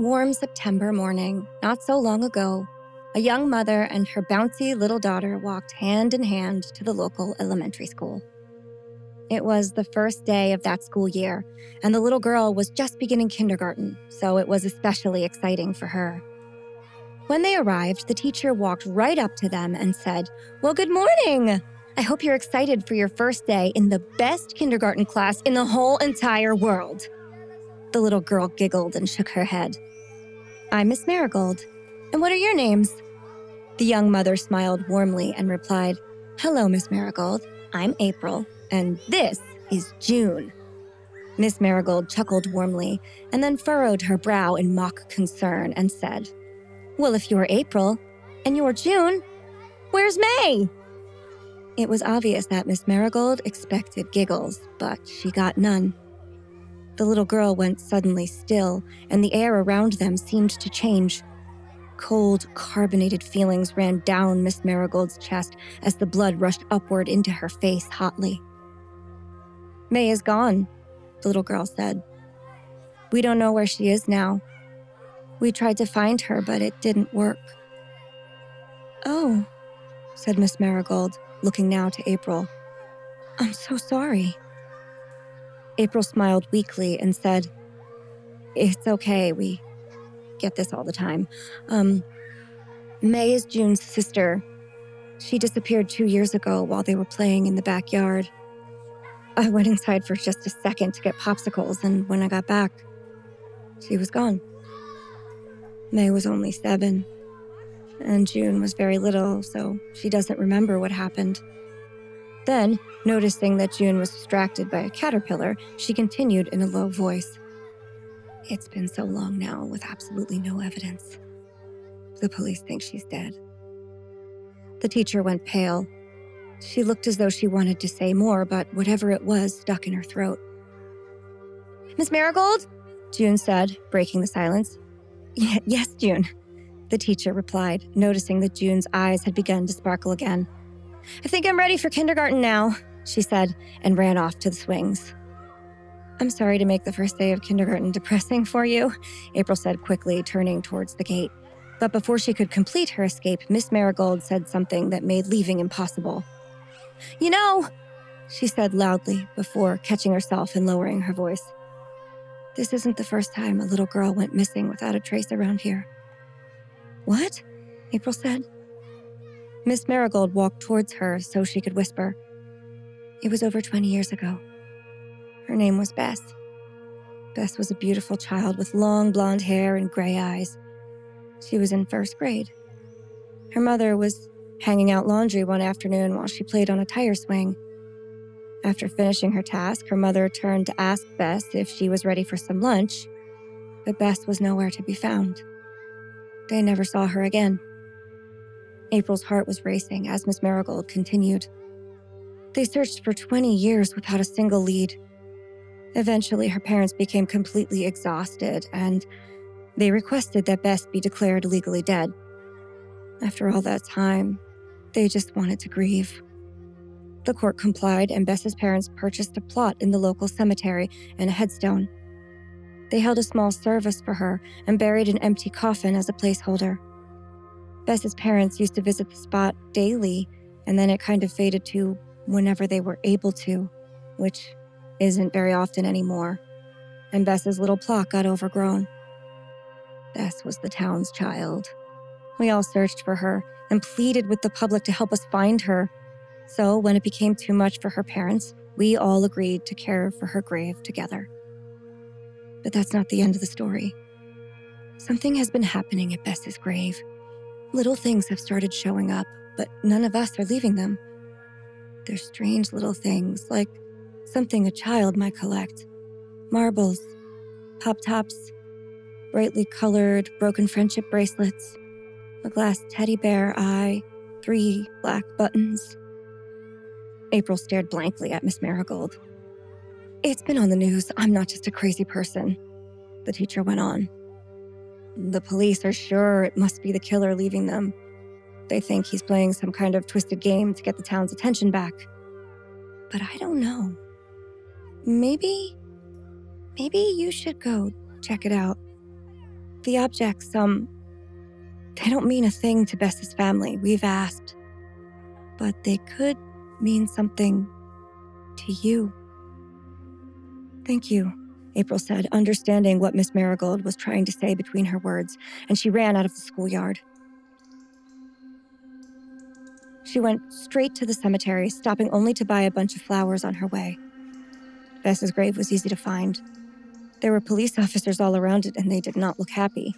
Warm September morning, not so long ago, a young mother and her bouncy little daughter walked hand in hand to the local elementary school. It was the first day of that school year, and the little girl was just beginning kindergarten, so it was especially exciting for her. When they arrived, the teacher walked right up to them and said, Well, good morning! I hope you're excited for your first day in the best kindergarten class in the whole entire world. The little girl giggled and shook her head. I'm Miss Marigold. And what are your names? The young mother smiled warmly and replied, Hello, Miss Marigold. I'm April, and this is June. Miss Marigold chuckled warmly and then furrowed her brow in mock concern and said, Well, if you're April and you're June, where's May? It was obvious that Miss Marigold expected giggles, but she got none. The little girl went suddenly still, and the air around them seemed to change. Cold, carbonated feelings ran down Miss Marigold's chest as the blood rushed upward into her face hotly. May is gone, the little girl said. We don't know where she is now. We tried to find her, but it didn't work. Oh, said Miss Marigold, looking now to April. I'm so sorry. April smiled weakly and said, It's okay. We get this all the time. Um, May is June's sister. She disappeared two years ago while they were playing in the backyard. I went inside for just a second to get popsicles, and when I got back, she was gone. May was only seven, and June was very little, so she doesn't remember what happened. Then, noticing that June was distracted by a caterpillar, she continued in a low voice. It's been so long now with absolutely no evidence. The police think she's dead. The teacher went pale. She looked as though she wanted to say more, but whatever it was stuck in her throat. Miss Marigold? June said, breaking the silence. yes, June, the teacher replied, noticing that June's eyes had begun to sparkle again. I think I'm ready for kindergarten now, she said, and ran off to the swings. I'm sorry to make the first day of kindergarten depressing for you, April said quickly, turning towards the gate. But before she could complete her escape, Miss Marigold said something that made leaving impossible. You know, she said loudly before catching herself and lowering her voice. This isn't the first time a little girl went missing without a trace around here. What? April said. Miss Marigold walked towards her so she could whisper. It was over 20 years ago. Her name was Bess. Bess was a beautiful child with long blonde hair and gray eyes. She was in first grade. Her mother was hanging out laundry one afternoon while she played on a tire swing. After finishing her task, her mother turned to ask Bess if she was ready for some lunch, but Bess was nowhere to be found. They never saw her again. April's heart was racing as Miss Marigold continued. They searched for 20 years without a single lead. Eventually, her parents became completely exhausted and they requested that Bess be declared legally dead. After all that time, they just wanted to grieve. The court complied, and Bess's parents purchased a plot in the local cemetery and a headstone. They held a small service for her and buried an empty coffin as a placeholder. Bess's parents used to visit the spot daily, and then it kind of faded to whenever they were able to, which isn't very often anymore. And Bess's little plot got overgrown. Bess was the town's child. We all searched for her and pleaded with the public to help us find her. So, when it became too much for her parents, we all agreed to care for her grave together. But that's not the end of the story. Something has been happening at Bess's grave. Little things have started showing up, but none of us are leaving them. They're strange little things, like something a child might collect marbles, pop tops, brightly colored broken friendship bracelets, a glass teddy bear eye, three black buttons. April stared blankly at Miss Marigold. It's been on the news. I'm not just a crazy person, the teacher went on. The police are sure it must be the killer leaving them. They think he's playing some kind of twisted game to get the town's attention back. But I don't know. Maybe. Maybe you should go check it out. The objects, um, they don't mean a thing to Bess's family. We've asked. But they could mean something to you. Thank you, April said, understanding what Miss Marigold was trying to say between her words, and she ran out of the schoolyard. She went straight to the cemetery, stopping only to buy a bunch of flowers on her way. Bess's grave was easy to find. There were police officers all around it, and they did not look happy.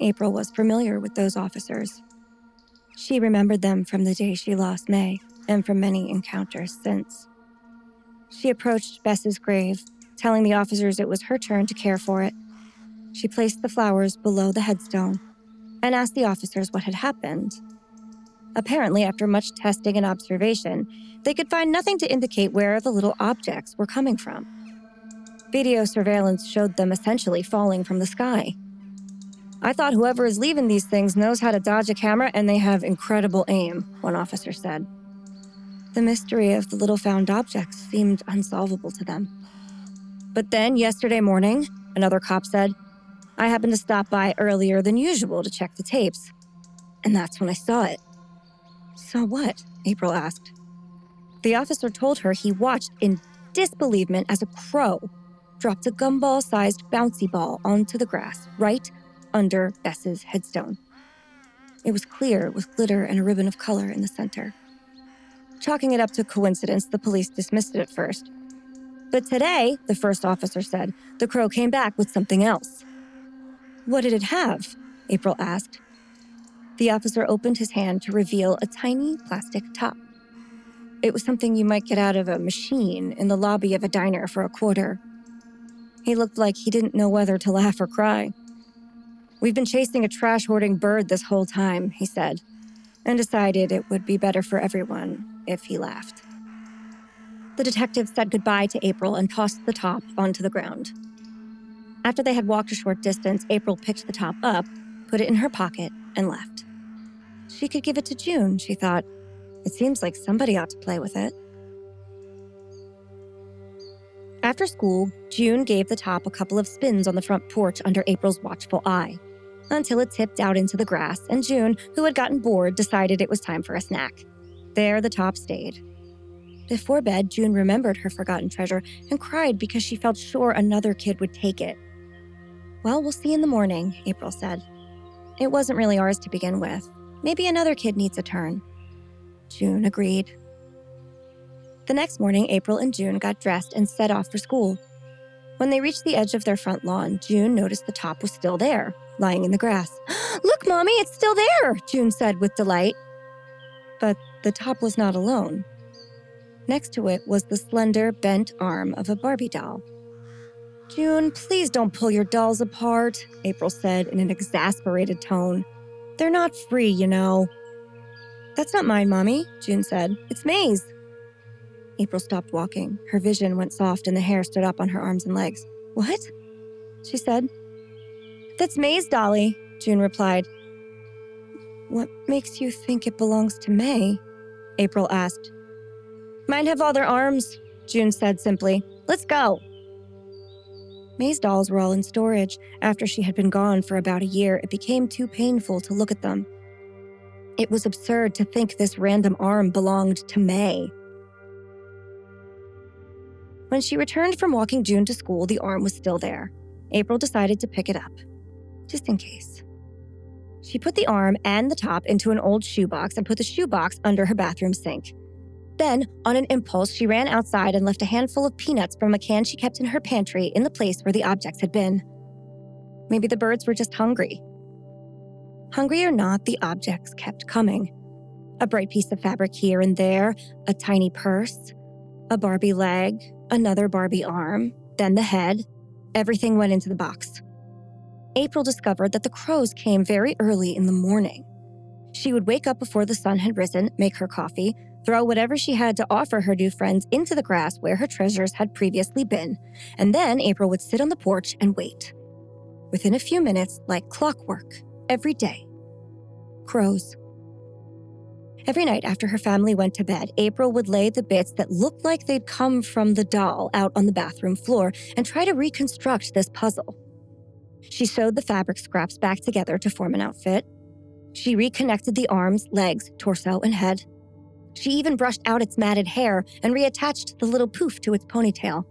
April was familiar with those officers. She remembered them from the day she lost May and from many encounters since. She approached Bess's grave, telling the officers it was her turn to care for it. She placed the flowers below the headstone and asked the officers what had happened. Apparently, after much testing and observation, they could find nothing to indicate where the little objects were coming from. Video surveillance showed them essentially falling from the sky. I thought whoever is leaving these things knows how to dodge a camera and they have incredible aim, one officer said. The mystery of the little found objects seemed unsolvable to them. But then, yesterday morning, another cop said, I happened to stop by earlier than usual to check the tapes. And that's when I saw it. So what? April asked. The officer told her he watched in disbelievement as a crow dropped a gumball sized bouncy ball onto the grass right under Bess's headstone. It was clear with glitter and a ribbon of color in the center. Chalking it up to coincidence, the police dismissed it at first. But today, the first officer said, the crow came back with something else. What did it have? April asked. The officer opened his hand to reveal a tiny plastic top. It was something you might get out of a machine in the lobby of a diner for a quarter. He looked like he didn't know whether to laugh or cry. We've been chasing a trash hoarding bird this whole time, he said, and decided it would be better for everyone if he laughed. The detective said goodbye to April and tossed the top onto the ground. After they had walked a short distance, April picked the top up, put it in her pocket, and left. She could give it to June, she thought. It seems like somebody ought to play with it. After school, June gave the top a couple of spins on the front porch under April's watchful eye until it tipped out into the grass, and June, who had gotten bored, decided it was time for a snack. There, the top stayed. Before bed, June remembered her forgotten treasure and cried because she felt sure another kid would take it. Well, we'll see in the morning, April said. It wasn't really ours to begin with. Maybe another kid needs a turn. June agreed. The next morning, April and June got dressed and set off for school. When they reached the edge of their front lawn, June noticed the top was still there, lying in the grass. Look, Mommy, it's still there, June said with delight. But the top was not alone. Next to it was the slender, bent arm of a Barbie doll. June, please don't pull your dolls apart, April said in an exasperated tone. They're not free, you know. That's not mine, Mommy, June said. It's May's. April stopped walking. Her vision went soft and the hair stood up on her arms and legs. What? She said. That's May's dolly, June replied. What makes you think it belongs to May? April asked. Mine have all their arms, June said simply. Let's go. May's dolls were all in storage. After she had been gone for about a year, it became too painful to look at them. It was absurd to think this random arm belonged to May. When she returned from walking June to school, the arm was still there. April decided to pick it up just in case. She put the arm and the top into an old shoebox and put the shoebox under her bathroom sink. Then, on an impulse, she ran outside and left a handful of peanuts from a can she kept in her pantry in the place where the objects had been. Maybe the birds were just hungry. Hungry or not, the objects kept coming. A bright piece of fabric here and there, a tiny purse, a Barbie leg, another Barbie arm, then the head. Everything went into the box. April discovered that the crows came very early in the morning. She would wake up before the sun had risen, make her coffee, throw whatever she had to offer her new friends into the grass where her treasures had previously been, and then April would sit on the porch and wait. Within a few minutes, like clockwork, every day. Crows. Every night after her family went to bed, April would lay the bits that looked like they'd come from the doll out on the bathroom floor and try to reconstruct this puzzle. She sewed the fabric scraps back together to form an outfit. She reconnected the arms, legs, torso, and head. She even brushed out its matted hair and reattached the little poof to its ponytail.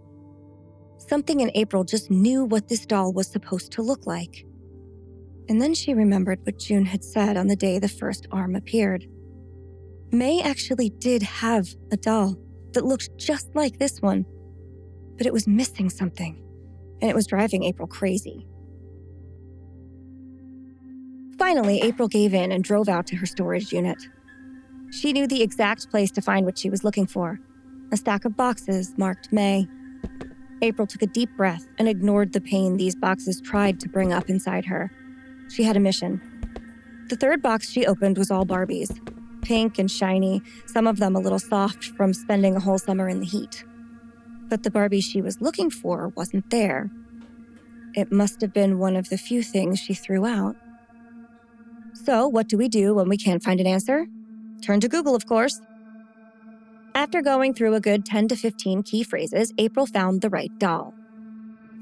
Something in April just knew what this doll was supposed to look like. And then she remembered what June had said on the day the first arm appeared. May actually did have a doll that looked just like this one, but it was missing something, and it was driving April crazy. Finally, April gave in and drove out to her storage unit. She knew the exact place to find what she was looking for a stack of boxes marked May. April took a deep breath and ignored the pain these boxes tried to bring up inside her. She had a mission. The third box she opened was all Barbies pink and shiny, some of them a little soft from spending a whole summer in the heat. But the Barbie she was looking for wasn't there. It must have been one of the few things she threw out. So, what do we do when we can't find an answer? Turn to Google, of course. After going through a good 10 to 15 key phrases, April found the right doll.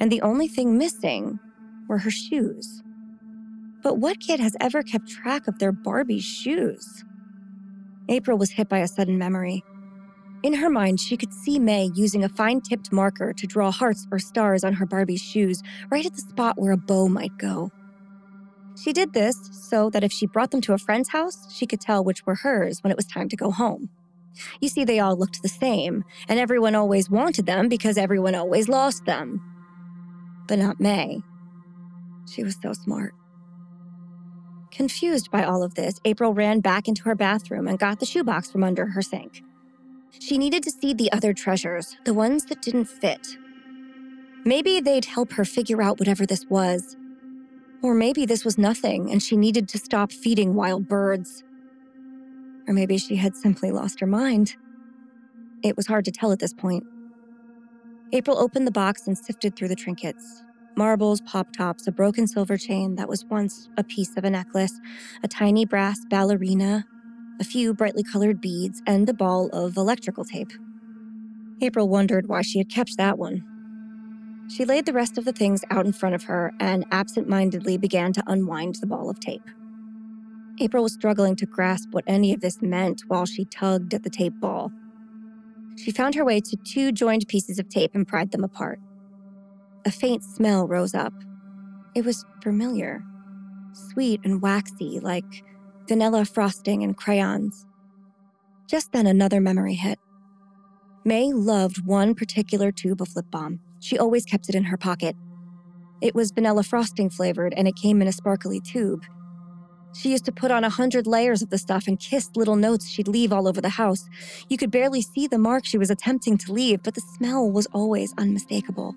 And the only thing missing were her shoes. But what kid has ever kept track of their Barbie shoes? April was hit by a sudden memory. In her mind, she could see May using a fine tipped marker to draw hearts or stars on her Barbie's shoes, right at the spot where a bow might go. She did this so that if she brought them to a friend's house, she could tell which were hers when it was time to go home. You see, they all looked the same, and everyone always wanted them because everyone always lost them. But not May. She was so smart. Confused by all of this, April ran back into her bathroom and got the shoebox from under her sink. She needed to see the other treasures, the ones that didn't fit. Maybe they'd help her figure out whatever this was. Or maybe this was nothing and she needed to stop feeding wild birds. Or maybe she had simply lost her mind. It was hard to tell at this point. April opened the box and sifted through the trinkets marbles, pop tops, a broken silver chain that was once a piece of a necklace, a tiny brass ballerina, a few brightly colored beads, and a ball of electrical tape. April wondered why she had kept that one. She laid the rest of the things out in front of her and absent mindedly began to unwind the ball of tape. April was struggling to grasp what any of this meant while she tugged at the tape ball. She found her way to two joined pieces of tape and pried them apart. A faint smell rose up. It was familiar, sweet and waxy, like vanilla frosting and crayons. Just then, another memory hit. May loved one particular tube of lip balm. She always kept it in her pocket. It was vanilla frosting flavored and it came in a sparkly tube. She used to put on a hundred layers of the stuff and kiss little notes she'd leave all over the house. You could barely see the mark she was attempting to leave, but the smell was always unmistakable.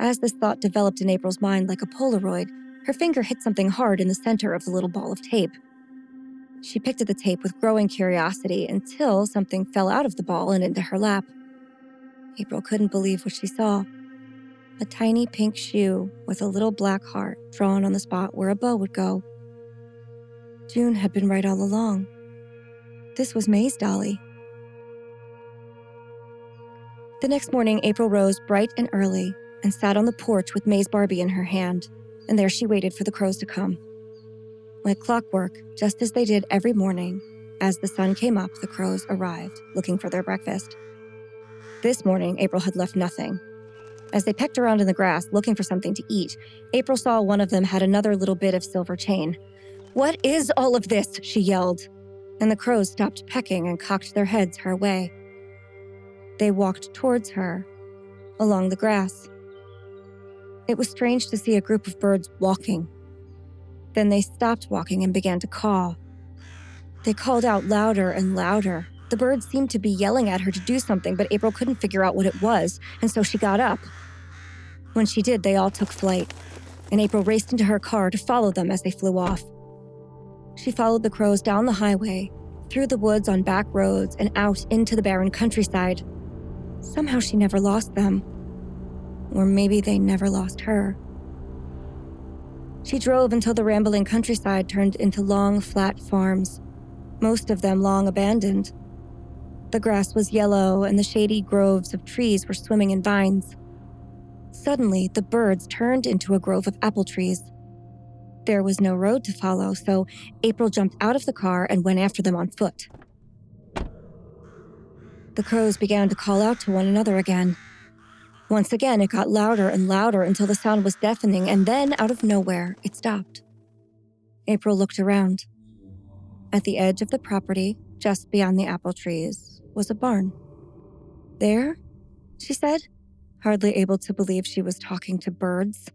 As this thought developed in April's mind like a Polaroid, her finger hit something hard in the center of the little ball of tape. She picked at the tape with growing curiosity until something fell out of the ball and into her lap. April couldn't believe what she saw a tiny pink shoe with a little black heart drawn on the spot where a bow would go. June had been right all along. This was May's dolly. The next morning, April rose bright and early and sat on the porch with May's Barbie in her hand, and there she waited for the crows to come. Like clockwork, just as they did every morning, as the sun came up, the crows arrived, looking for their breakfast. This morning, April had left nothing. As they pecked around in the grass, looking for something to eat, April saw one of them had another little bit of silver chain. What is all of this? she yelled. And the crows stopped pecking and cocked their heads her way. They walked towards her, along the grass. It was strange to see a group of birds walking. Then they stopped walking and began to caw. They called out louder and louder. The birds seemed to be yelling at her to do something, but April couldn't figure out what it was, and so she got up. When she did, they all took flight, and April raced into her car to follow them as they flew off. She followed the crows down the highway, through the woods on back roads, and out into the barren countryside. Somehow she never lost them. Or maybe they never lost her. She drove until the rambling countryside turned into long, flat farms, most of them long abandoned. The grass was yellow, and the shady groves of trees were swimming in vines. Suddenly, the birds turned into a grove of apple trees. There was no road to follow, so April jumped out of the car and went after them on foot. The crows began to call out to one another again. Once again, it got louder and louder until the sound was deafening, and then, out of nowhere, it stopped. April looked around. At the edge of the property, just beyond the apple trees, was a barn. There? she said, hardly able to believe she was talking to birds.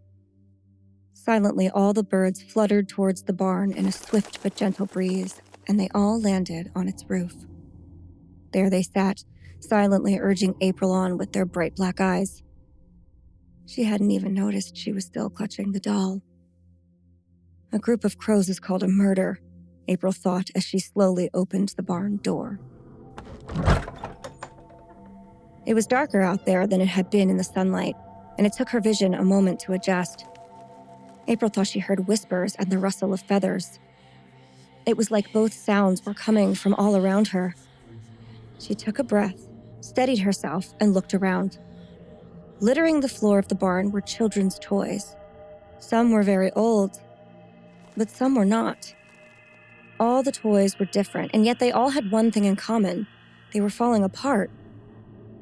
Silently, all the birds fluttered towards the barn in a swift but gentle breeze, and they all landed on its roof. There they sat, silently urging April on with their bright black eyes. She hadn't even noticed she was still clutching the doll. A group of crows is called a murder, April thought as she slowly opened the barn door. It was darker out there than it had been in the sunlight, and it took her vision a moment to adjust. April thought she heard whispers and the rustle of feathers. It was like both sounds were coming from all around her. She took a breath, steadied herself, and looked around. Littering the floor of the barn were children's toys. Some were very old, but some were not. All the toys were different, and yet they all had one thing in common they were falling apart.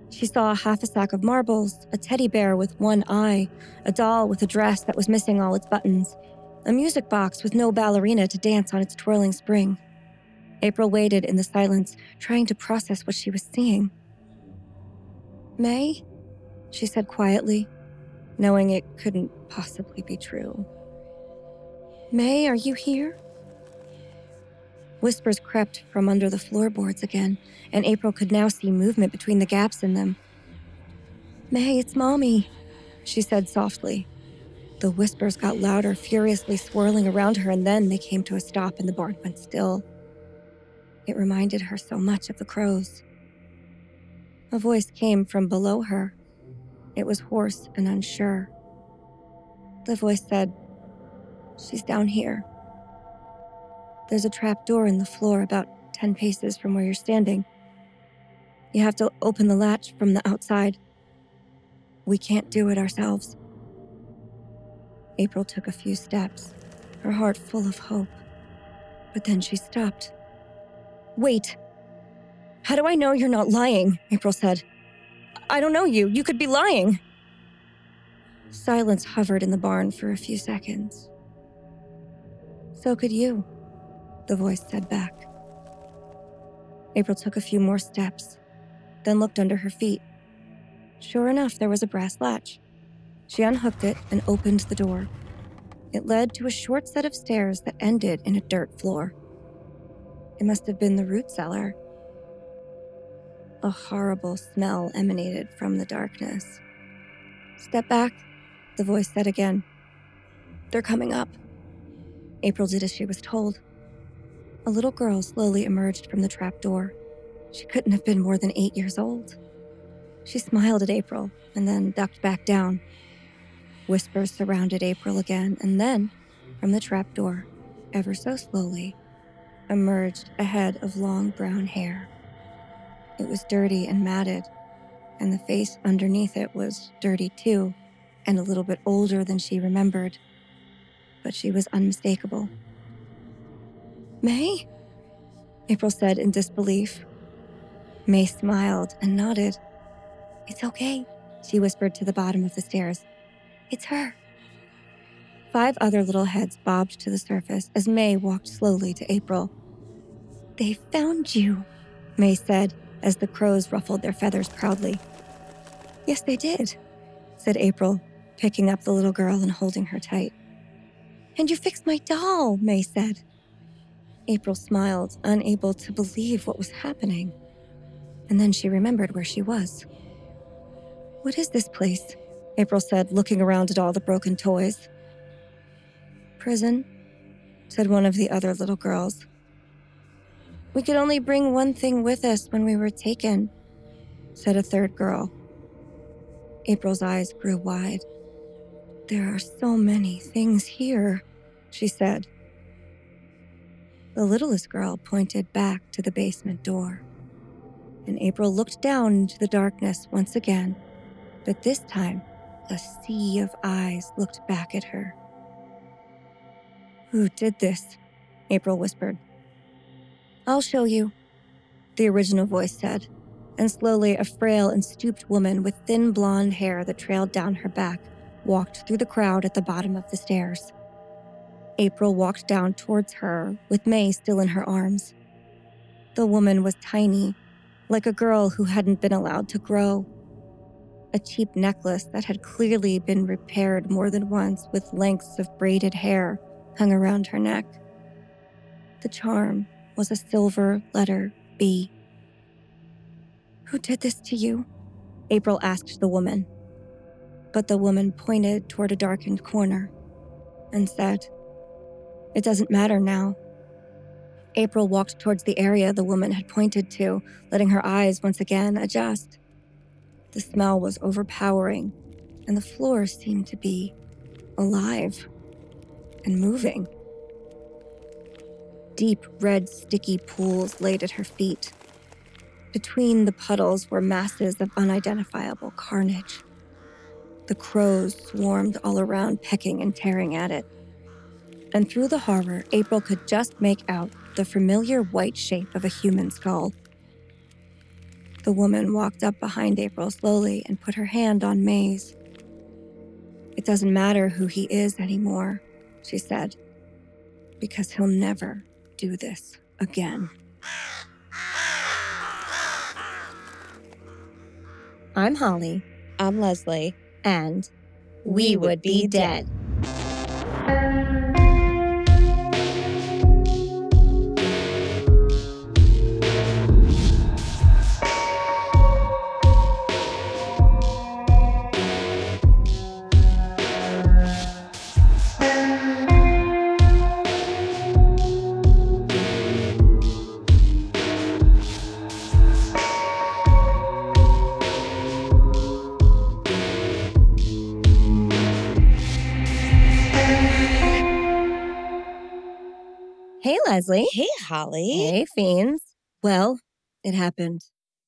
She saw half a sack of marbles, a teddy bear with one eye, a doll with a dress that was missing all its buttons, a music box with no ballerina to dance on its twirling spring. April waited in the silence, trying to process what she was seeing. May? she said quietly, knowing it couldn't possibly be true. May, are you here? Whispers crept from under the floorboards again, and April could now see movement between the gaps in them. May, it's Mommy, she said softly. The whispers got louder, furiously swirling around her, and then they came to a stop and the barn went still. It reminded her so much of the crows. A voice came from below her, it was hoarse and unsure. The voice said, She's down here. There's a trap door in the floor about 10 paces from where you're standing. You have to open the latch from the outside. We can't do it ourselves. April took a few steps, her heart full of hope. But then she stopped. Wait. How do I know you're not lying? April said. I don't know you. You could be lying. Silence hovered in the barn for a few seconds. So could you, the voice said back. April took a few more steps, then looked under her feet. Sure enough, there was a brass latch. She unhooked it and opened the door. It led to a short set of stairs that ended in a dirt floor. It must have been the root cellar. A horrible smell emanated from the darkness. Step back, the voice said again. They're coming up. April did as she was told. A little girl slowly emerged from the trap door. She couldn't have been more than eight years old. She smiled at April and then ducked back down. Whispers surrounded April again, and then, from the trap door, ever so slowly, emerged a head of long brown hair. It was dirty and matted, and the face underneath it was dirty too, and a little bit older than she remembered. But she was unmistakable. May? April said in disbelief. May smiled and nodded. It's okay, she whispered to the bottom of the stairs. It's her. Five other little heads bobbed to the surface as May walked slowly to April. They found you, May said, as the crows ruffled their feathers proudly. Yes, they did, said April, picking up the little girl and holding her tight. And you fixed my doll, May said. April smiled, unable to believe what was happening. And then she remembered where she was. What is this place? April said, looking around at all the broken toys. Prison, said one of the other little girls. We could only bring one thing with us when we were taken, said a third girl. April's eyes grew wide. There are so many things here, she said. The littlest girl pointed back to the basement door. And April looked down into the darkness once again, but this time A sea of eyes looked back at her. Who did this? April whispered. I'll show you, the original voice said, and slowly a frail and stooped woman with thin blonde hair that trailed down her back walked through the crowd at the bottom of the stairs. April walked down towards her with May still in her arms. The woman was tiny, like a girl who hadn't been allowed to grow. A cheap necklace that had clearly been repaired more than once with lengths of braided hair hung around her neck. The charm was a silver letter B. Who did this to you? April asked the woman. But the woman pointed toward a darkened corner and said, It doesn't matter now. April walked towards the area the woman had pointed to, letting her eyes once again adjust. The smell was overpowering, and the floor seemed to be alive and moving. Deep red sticky pools laid at her feet. Between the puddles were masses of unidentifiable carnage. The crows swarmed all around, pecking and tearing at it. And through the horror, April could just make out the familiar white shape of a human skull. The woman walked up behind April slowly and put her hand on May's. It doesn't matter who he is anymore, she said, because he'll never do this again. I'm Holly, I'm Leslie. and we would be dead. Leslie. Hey, Holly. Hey, Fiends. Well, it happened.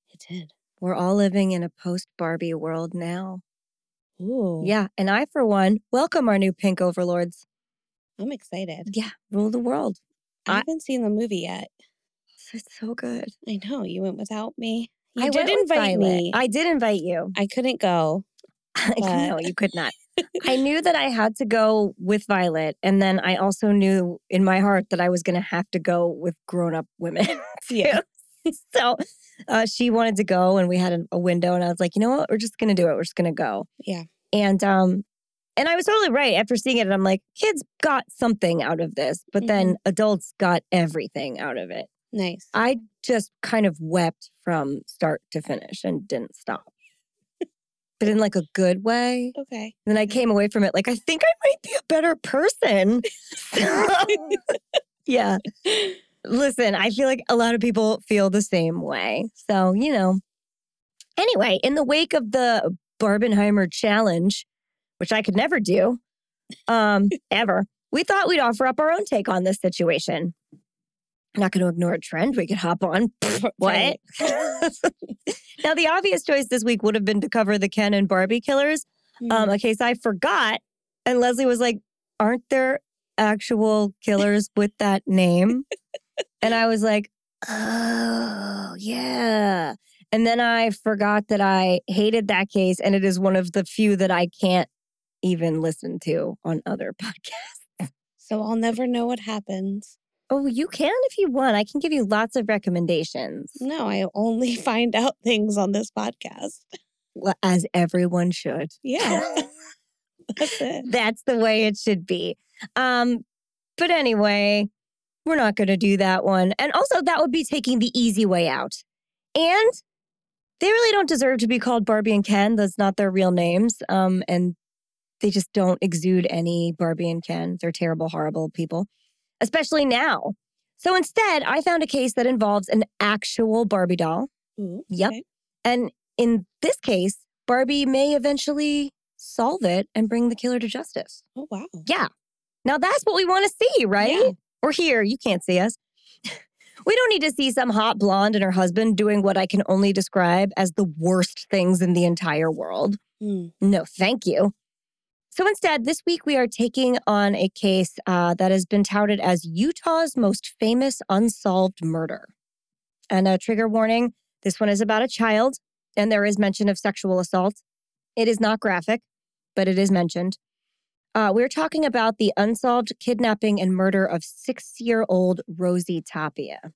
It did. We're all living in a post Barbie world now. Ooh. Yeah, and I, for one, welcome our new pink overlords. I'm excited. Yeah, rule the world. I I- haven't seen the movie yet. It's so good. I know. You went without me. You I did invite Violet. me. I did invite you. I couldn't go. no, you could not. I knew that I had to go with Violet, and then I also knew in my heart that I was going to have to go with grown-up women. too. Yeah. so uh, she wanted to go, and we had a, a window, and I was like, you know what, we're just going to do it. We're just going to go. Yeah. And um, and I was totally right after seeing it. And I'm like, kids got something out of this, but then adults got everything out of it. Nice. I just kind of wept from start to finish and didn't stop. But in like a good way. Okay. And then I came away from it like, I think I might be a better person. Yeah. Listen, I feel like a lot of people feel the same way. So, you know. Anyway, in the wake of the Barbenheimer challenge, which I could never do, um, ever, we thought we'd offer up our own take on this situation. Not going to ignore a trend we could hop on. What? Now, the obvious choice this week would have been to cover the Ken and Barbie killers, um, Mm. a case I forgot. And Leslie was like, Aren't there actual killers with that name? and I was like, Oh, yeah. And then I forgot that I hated that case. And it is one of the few that I can't even listen to on other podcasts. so I'll never know what happens. Oh, you can if you want. I can give you lots of recommendations, No, I only find out things on this podcast. Well, as everyone should. Yeah. That's it. That's the way it should be. Um, but anyway, we're not going to do that one. And also, that would be taking the easy way out. And they really don't deserve to be called Barbie and Ken. That's not their real names. Um, and they just don't exude any Barbie and Ken. They're terrible, horrible people, especially now. So instead, I found a case that involves an actual Barbie doll. Ooh, Yep. okay. And in this case, Barbie may eventually solve it and bring the killer to justice. Oh, wow. Yeah. Now that's what we want to see, right? Yeah. Or hear. You can't see us. we don't need to see some hot blonde and her husband doing what I can only describe as the worst things in the entire world. Mm. No, thank you. So instead, this week we are taking on a case uh, that has been touted as Utah's most famous unsolved murder. And a trigger warning this one is about a child, and there is mention of sexual assault. It is not graphic, but it is mentioned. Uh, we're talking about the unsolved kidnapping and murder of six year old Rosie Tapia.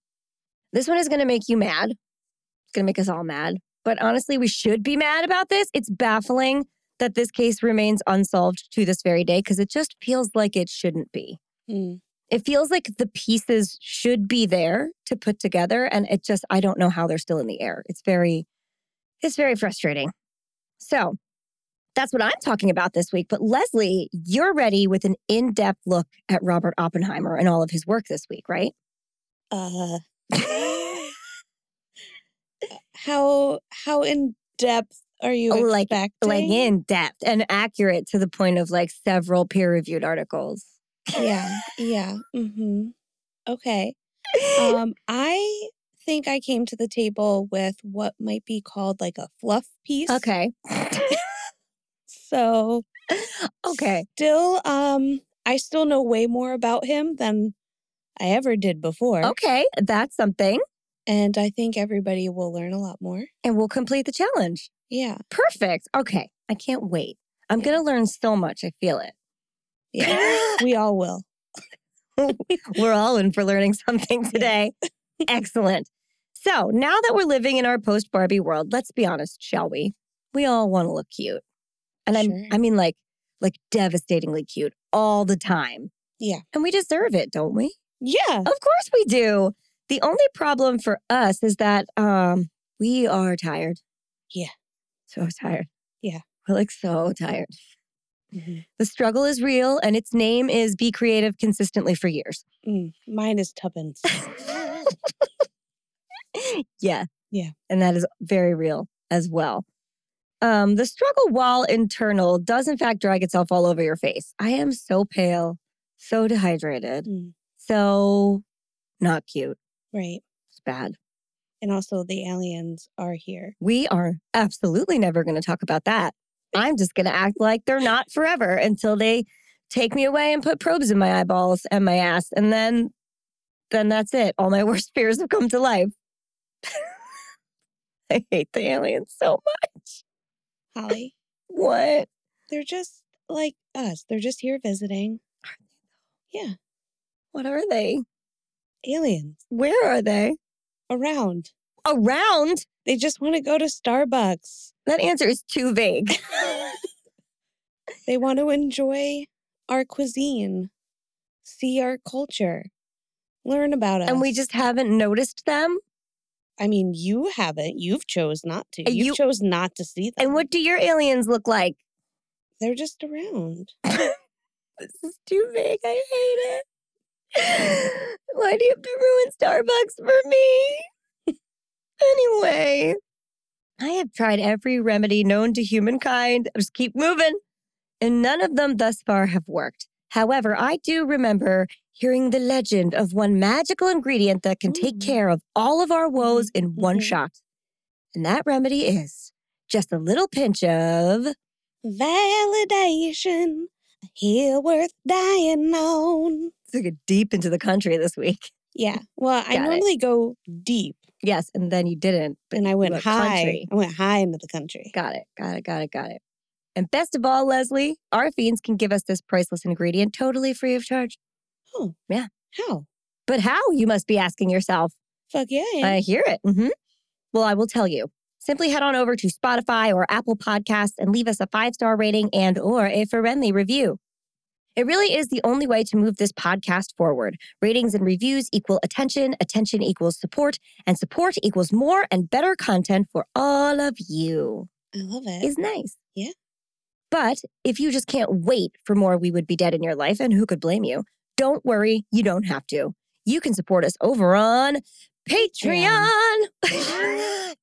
This one is going to make you mad. It's going to make us all mad. But honestly, we should be mad about this. It's baffling that this case remains unsolved to this very day because it just feels like it shouldn't be. Mm. It feels like the pieces should be there to put together. And it just, I don't know how they're still in the air. It's very, it's very frustrating. So that's what I'm talking about this week. But Leslie, you're ready with an in depth look at Robert Oppenheimer and all of his work this week, right? Uh, how how in depth are you Oh, like- expecting? Like in depth and accurate to the point of like several peer reviewed articles. yeah, yeah. Mm-hmm. Okay. Um, I think I came to the table with what might be called like a fluff piece. okay. So Okay. still, um, I still know way more about him than I ever did before. Okay. That's something. And I think everybody will learn a lot more. And we'll complete the challenge. Yeah. Perfect. Okay. I can't wait. I'm going to learn so much. I feel it. Yeah. we all will. we're all in for learning something today. Excellent. So now that we're living in our post Barbie world, let's be honest, shall we? We all want to look cute. And I'm, I mean like like devastatingly cute all the time. Yeah. And we deserve it, don't we? Yeah. Of course we do. The only problem for us is that um we are tired. Yeah. So tired. Yeah. We're like so tired. Mhm. The struggle is real and its name is be creative consistently for years. Mm, mine is tuppence. yeah. Yeah. And that is very real as well. Um, the struggle, while internal, does in fact drag itself all over your face. I am so pale, so dehydrated, Mm, so not cute. right. It's bad. And also, the aliens are here. We are absolutely never going to talk about that. I'm just going to act like they're not forever until they take me away and put probes in my eyeballs and my ass. And then, then that's it. All my worst fears have come to life. I hate the aliens so much. Holly, What? they're just like us. They're just here visiting. Yeah. What are they? Aliens Where are they? Around. Around? They just want to go to Starbucks. That answer is too vague. They want to enjoy our cuisine, see our culture, learn about us. and we just haven't noticed them. I mean, you haven't. You've chose not to. You, you- chose not to see them. And what do your aliens look like? They're just around. This is too vague. I hate it. Why do you have to ruin Starbucks for me? anyway, I have tried every remedy known to humankind. I just keep moving, and none of them thus far have worked. However, I do remember hearing the legend of one magical ingredient that can take care of all of our woes in one Mhm. shot. And that remedy is just a little pinch of Validation, a hill worth dying on. To get deep into the country this week. Yeah. Well, I Got it. normally go deep Yes, and then you didn't. And I went high. country. I went high into the country. Got it. Got it. Got it. Got it. And best of all, Leslie, our fiends can give us this priceless ingredient totally free of charge. Oh, yeah. How? But how? You must be asking yourself. Fuck yeah. I. I hear it. hmm Well, I will tell you. Simply head on over to Spotify or Apple Podcasts and leave us a five star rating and or a friendly review. It really is the only way to move this podcast forward. Ratings and reviews equal attention, attention equals support, and support equals more and better content for all of you. I love it. it. Is nice. Yeah. But if you just can't wait for more We Would Be Dead in your life, and who could blame you? Don't worry, you don't have to. You can support us over on Patreon.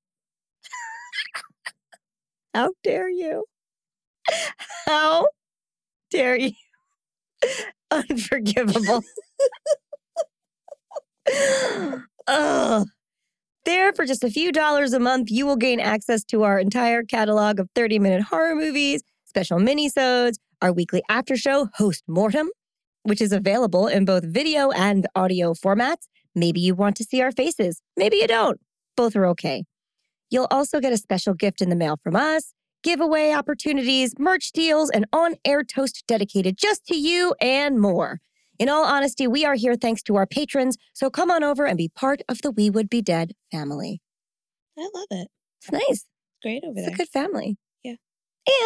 How dare you? How dare you? Unforgivable. There, for just a few dollars a month, you will gain access to our entire catalog of 30 minute horror movies, special minisodes, our weekly after show, Host Mortem, which is available in both video and audio formats. Maybe you want to see our faces. Maybe you don't. Both are okay. You'll also get a special gift in the mail from us, giveaway opportunities, merch deals, and on air toast dedicated just to you and more. In all honesty, we are here thanks to our patrons, so come on over and be part of the We Would Be Dead family. I love it. It's nice. It's great over It's there. a good family. Yeah.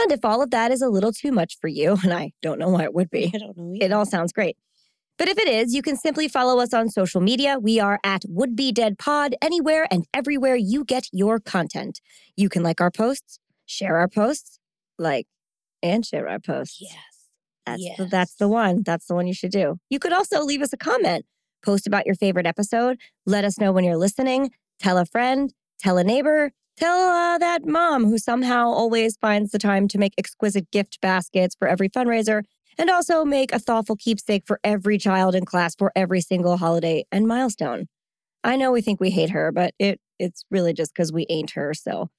And if all of that is a little too much for you, and I don't know why it would be, I don't know. it all sounds great. But if it is, you can simply follow us on social media. We are at Would Be Dead Pod anywhere and everywhere you get your content. You can like our posts, share our posts, like and share our posts. Yes. That's the, that's the one. That's the one you should do. You could also leave us a comment, post about your favorite episode, let us know when you're listening, tell a friend, tell a neighbor, tell uh, that mom who somehow always finds the time to make exquisite gift baskets for every fundraiser and also make a thoughtful keepsake for every child in class for every single holiday and milestone. I know we think we hate her, but it it's really just because we ain't her. So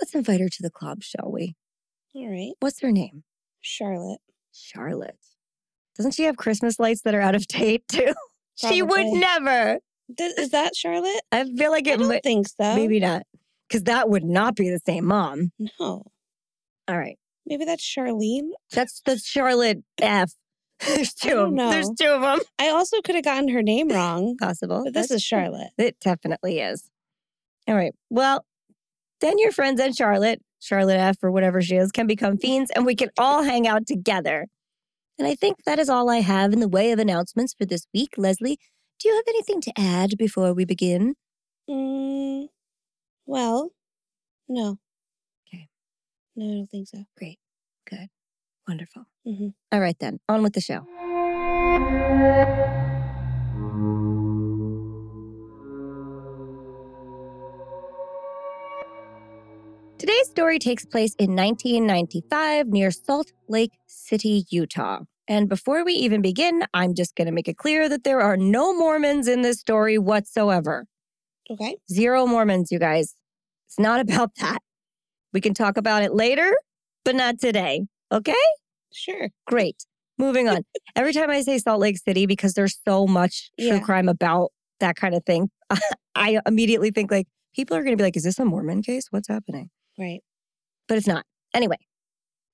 let's invite her to the club, shall we? All right. What's her name? Charlotte. Charlotte. Doesn't she have Christmas lights that are out of date too? she would never. Th- Is that Charlotte? I feel like it. I don't might, think so. maybe not. Because that would not be the same mom. No. All right. Maybe that's Charlene. That's that's Charlotte F. There's two of them. There's two of them. I also could have gotten her name wrong, Possible. but this That's is Charlotte. It definitely is. All right. Well, then your friends and Charlotte, Charlotte F or whatever she is, can become fiends and we can all hang out together. And I think that is all I have in the way of announcements for this week. Leslie, do you have anything to add before we begin? Mm, well, no. Okay. No, I don't think so. Great. Good. Wonderful. Mhm. All right, then, on with the show. Story takes place in 1995 near Salt Lake City, Utah. And before we even begin, I'm just going to make it clear that there are no Mormons in this story whatsoever. Okay. Zero Mormons, you guys. It's not about that. We can talk about it later, but not today. Okay? Sure. Great. Moving on. Every time I say Salt Lake City, because there's so much true Yeah. crime about that kind of thing, I immediately think like people are going to be like, is this a Mormon case? What's happening? Right. But it's not. Anyway,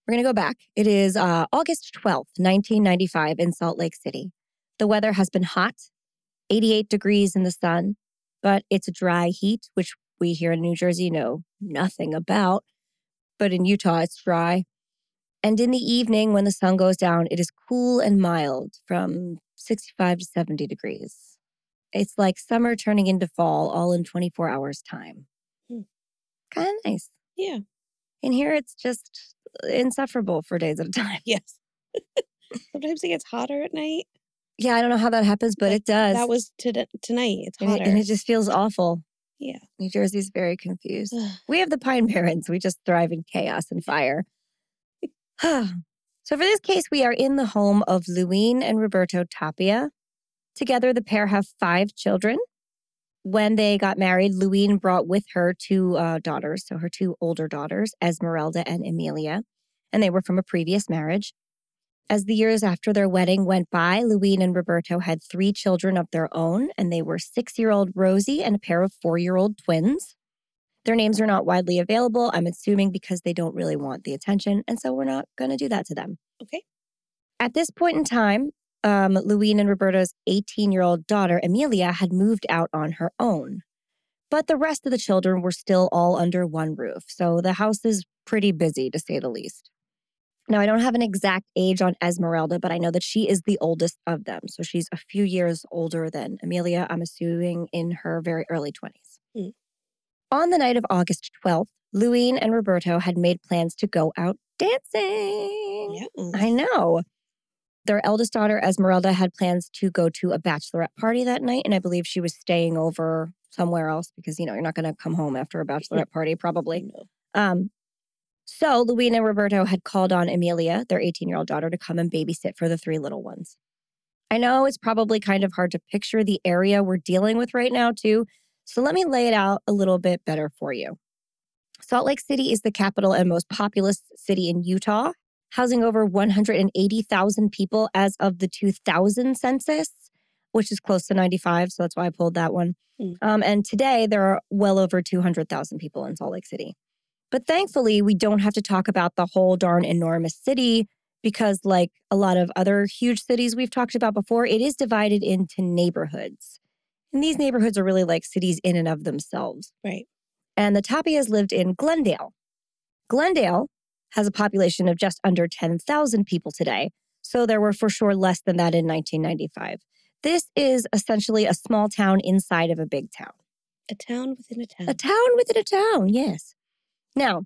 we're going to go back. It is uh, August 12th, 1995, in Salt Lake City. The weather has been hot, 88 degrees in the sun, but it's a dry heat, which we here in New Jersey know nothing about. But in Utah, it's dry. And in the evening, when the sun goes down, it is cool and mild from 65 to 70 degrees. It's like summer turning into fall all in 24 hours' time. Hmm. Kind of nice. Yeah. And here it's just insufferable for days at a time. Yes. Sometimes it gets hotter at night. Yeah, I don't know how that happens, but it does. That was to- tonight. It's and, hotter. it, and it just feels awful. yeah. New Jersey's very confused. We have the Pine Barrens. We just thrive in chaos and fire. so for this case, we are in the home of Lewine and Roberto Tapia. Together, the pair have five children. When they got married, Lewine brought with her two uh, daughters, so her two older daughters, Esmeralda and Amelia, and they were from a previous marriage. As the years after their wedding went by, Lewine and Roberto had three children of their own, and they were six year old Rosie and a pair of four year old twins. Their names are not widely available, I'm assuming because they don't really want the attention, and so we're not going to do that to them. Okay. At this point in time, um, Lewine and Roberto's 18 year old daughter, Amelia, had moved out on her own. But the rest of the children were still all under one roof, so the house is pretty busy to say the least. Now, I don't have an exact age on Esmeralda, but I know that she is the oldest of them. So she's a few years older than Amelia, I'm assuming in her very early 20s. Hmm. On the night of August 12th, Lewine and Roberto had made plans to go out dancing. Yeah. I know. Their eldest daughter, Esmeralda, had plans to go to a bachelorette party that night. And I believe she was staying over somewhere else because, you know, you're not going to come home after a bachelorette party, probably. No. Um, so Lewine and Roberto had called on Amelia, their 18 year old daughter, to come and babysit for the three little ones. I know it's probably kind of hard to picture the area we're dealing with right now, too. So let me lay it out a little bit better for you. Salt Lake City is the capital and most populous city in Utah, housing over 180,000 people as of the 2000 census, which is close to 95. So that's why I pulled that one. Mm. Um, and today there are well over 200,000 people in Salt Lake City. But thankfully, we don't have to talk about the whole darn enormous city because, like a lot of other huge cities we've talked about before, it is divided into neighborhoods. And these neighborhoods are really like cities in and of themselves. Right. And the Tapias lived in Glendale. Glendale has a population of just under 10,000 people today. So there were for sure less than that in 1995. This is essentially a small town inside of a big town. A town within a town. A town within a town, yes. Now,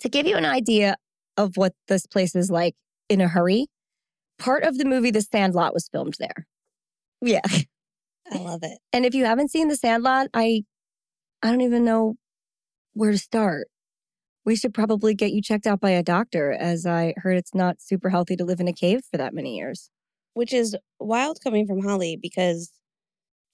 to give you an idea of what this place is like in a hurry, part of the movie The Sandlot was filmed there. Yeah. I love it. And if you haven't seen The Sandlot, I I don't even know where to start. We should probably get you checked out by a doctor as I heard it's not super healthy to live in a cave for that many years. Which is wild coming from Holly because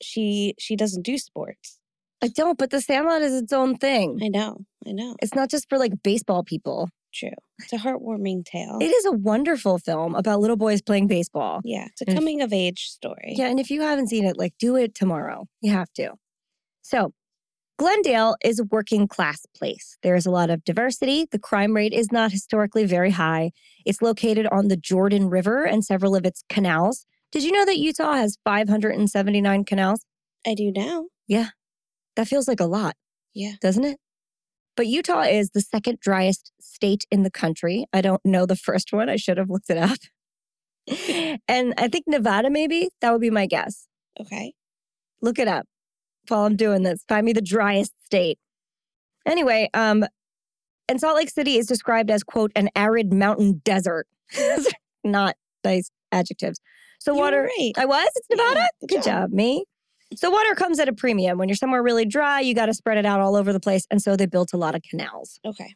she she doesn't do sports. I don't, but The Sandlot is its own thing. I know. I know. It's not just for like baseball people. True. It's a heartwarming tale. It is a wonderful film about little boys playing baseball. yeah, it's a coming of age story. Yeah, and if you haven't seen it, like do it tomorrow. You have to. So, Glendale is a working class place. There's a lot of diversity. The crime rate is not historically very high. It's located on the Jordan River and several of its canals. Did you know that Utah has 579 canals? I do now. Yeah. That feels like a lot, Yeah. doesn't it? But Utah is the second driest state in the country. I don't know the first one. I should have looked it up. and I think Nevada, maybe. That would be my guess. Okay. look it up while I'm doing this. Find me the driest state. Anyway, um, and Salt Lake City is described as quote an arid mountain desert. Not nice adjectives. So You water. right. I was. It's Nevada. Yeah, Good job, me. So water comes at a premium. When you're somewhere really dry, you got to spread it out all over the place, and so they built a lot of canals. Okay.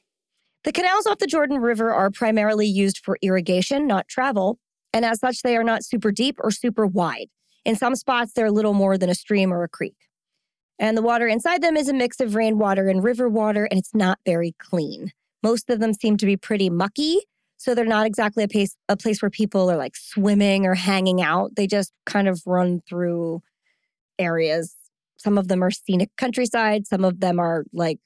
The canals off the Jordan River are primarily used for irrigation, not travel, and as such, they are not super deep or super wide. In some spots, they're little more than a stream or a creek. And the water inside them is a mix of rainwater and river water, and it's not very clean. Most of them seem to be pretty mucky, so they're not exactly a place, a place where people are like swimming or hanging out. They just kind of run through areas. Some of them are scenic countryside, some of them are like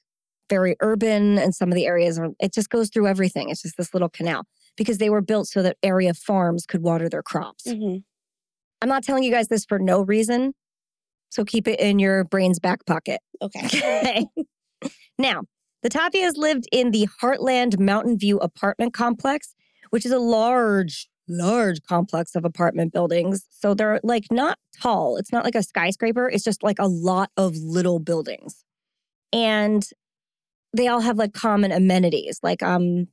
very urban and some of the areas are it just goes through everything it's just this little canal because they were built so that area farms could water their crops hmm i'm not telling you guys this for no reason so keep it in your brain's back pocket. Okay. okay. Now the tapias lived in the hartland mountain view apartment complex which is a large large complex of apartment buildings. So they're like not tall. It's not like a skyscraper. It's just like a lot of little buildings. And they all have like common amenities. Like um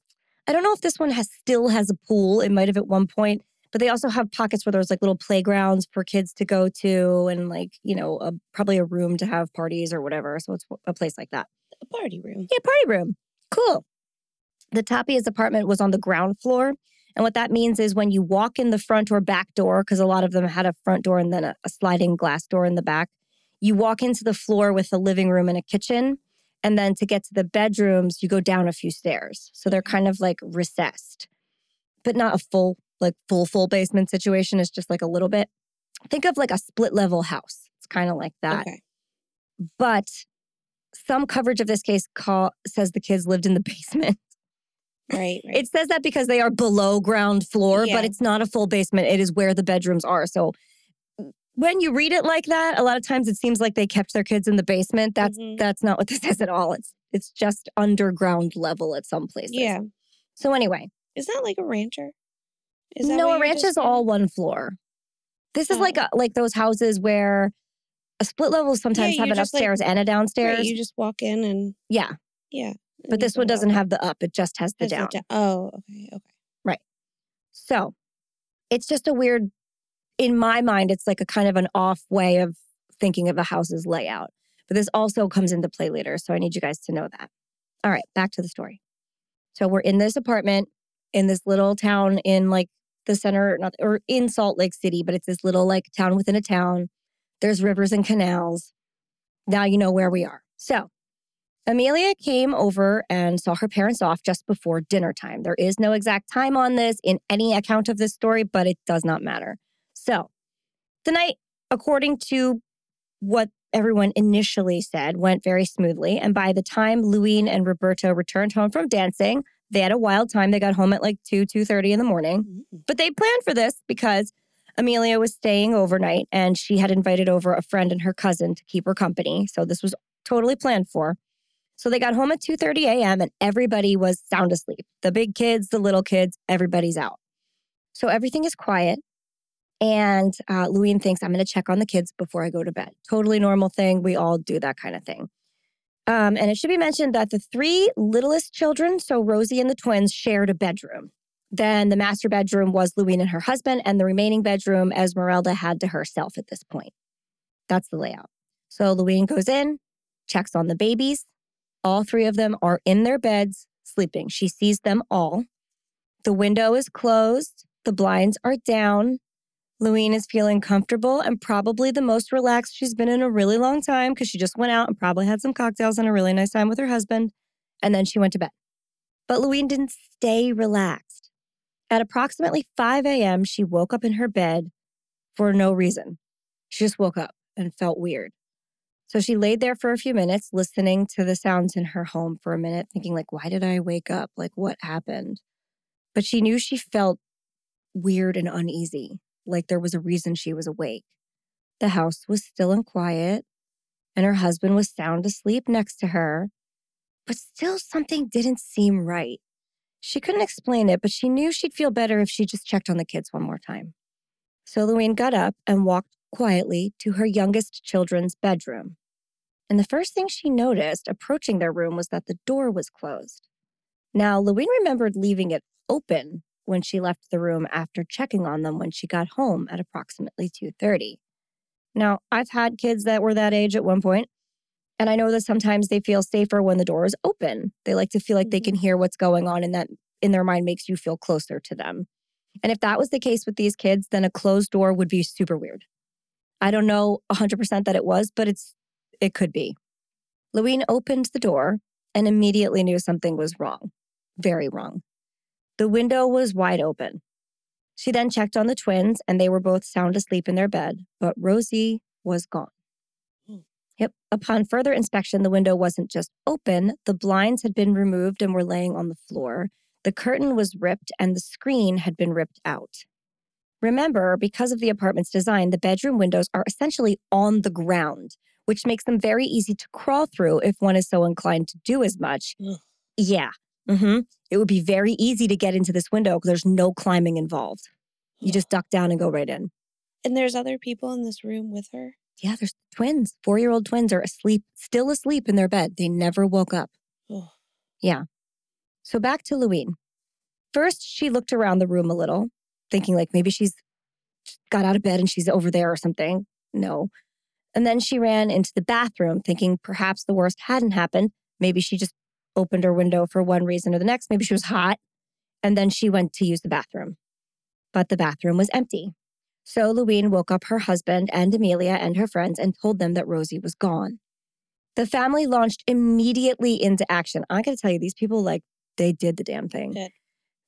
i don't know if this one has still has a pool. It might have at one point but they also have pockets where there's like little playgrounds for kids to go to and like you know a, probably a room to have parties or whatever so it's a place like that. A party room. yeah party room. Cool. The tapia's apartment was on the ground floor and what that means is when you walk in the front or back door because a lot of them had a front door and then a, a sliding glass door in the back you walk into the floor with a living room and a kitchen and then to get to the bedrooms you go down a few stairs. So they're mm-hmm. kind of like recessed but not a full like full full basement situation is just like a little bit think of like a split level house it's kind of like that Okay. but some coverage of this case call, says the kids lived in the basement Right. Right. it says that because they are below ground floor Yeah. but it's not a full basement it is where the bedrooms are so when you read it like that a lot of times it seems like they kept their kids in the basement that's Mhm. that's not what this is at all it's it's just underground level at some places yeah. so anyway Is that like a rancher? Is no a ranch is all one floor this is oh. like Oh. a, like those houses where a split level sometimes you have an just, like- upstairs and a downstairs Right, you just walk in and yeah yeah. but this one doesn't have the up it just has the down Oh, okay. Okay. Right. So it's just a weird, in my mind, it's like a kind of an off way of thinking of a house's layout. But this also comes into play later. So I need you guys to know that. All right, back to the story. So we're in this apartment in this little town in like the center, not or in Salt Lake City, but it's this little like town within a town. There's rivers and canals. now you know where we are. So, Amelia came over and saw her parents off just before dinner time. There is no exact time on this in any account of this story, but it does not matter. So, the night, according to what everyone initially said, went very smoothly. And by the time Lewine and Roberto returned home from dancing, they had a wild time. They got home at like 2, 2.30 in the morning. Mm-hmm. But they planned for this because Amelia was staying overnight and she had invited over a friend and her cousin to keep her company. So this was totally planned for. So they got home at 2:30 a.m. and everybody was sound asleep. The big kids, the little kids, everybody's out. So everything is quiet. And uh, Lewine thinks I'm going to check on the kids before I go to bed. Totally normal thing. We all do that kind of thing. Um, and it should be mentioned that the three littlest children, so Rosie and the twins, shared a bedroom. Then the master bedroom was Lewine and her husband, and the remaining bedroom Esmeralda had to herself at this point. That's the layout. So Lewine goes in, checks on the babies. All three of them are in their beds, sleeping. She sees them all. The window is closed, the blinds are down. Lewine is feeling comfortable and probably the most relaxed she's been in a really long time because she just went out and probably had some cocktails and a really nice time with her husband. And then she went to bed. But Lewine didn't stay relaxed. At approximately 5 a.m., she woke up in her bed for no reason. She just woke up and felt weird. So she laid there for a few minutes, listening to the sounds in her home for a minute, thinking, like, why did I wake up? Like, what happened? But she knew she felt weird and uneasy, like there was a reason she was awake. The house was still and quiet, and her husband was sound asleep next to her. But still, something didn't seem right. She couldn't explain it, but she knew she'd feel better if she just checked on the kids one more time. So Lewine got up and walked quietly to her youngest children's bedroom. And the first thing she noticed approaching their room was that the door was closed. Now, Lewine remembered leaving it open when she left the room after checking on them when she got home at approximately 2:30. Now, I've had kids that were that age at one point, and I know that sometimes they feel safer when the door is open. They like to feel like they mm-hmm. can hear what's going on and that in their mind makes you feel closer to them. And if that was the case with these kids, then a closed door would be super weird. I don't know 100% that it was, but it's it could be. Lewine opened the door and immediately knew something was wrong. Very wrong. The window was wide open. She then checked on the twins and they were both sound asleep in their bed, but Rosie was gone. Yep. Upon further inspection, the window wasn't just open, the blinds had been removed and were laying on the floor. The curtain was ripped and the screen had been ripped out. Remember, because of the apartment's design, the bedroom windows are essentially on the ground, which makes them very easy to crawl through if one is so inclined to do as much. Ugh. Yeah. Hmm It would be very easy to get into this window because there's no climbing involved. You just duck down and go right in. And there's other people in this room with her. Yeah, there's twins. Four year old twins are asleep, still asleep in their bed. They never woke up. Ugh. Yeah. So back to Lewine. First, she looked around the room a little, thinking like maybe she's got out of bed and she's over there or something. No. And then she ran into the bathroom, thinking perhaps the worst hadn't happened. Maybe she just opened her window for one reason or the next. Maybe she was hot. And then she went to use the bathroom. But the bathroom was empty. So Lewine woke up her husband and Amelia and her friends and told them that Rosie was gone. The family launched immediately into action. I gotta tell you, these people, like, they did the damn thing.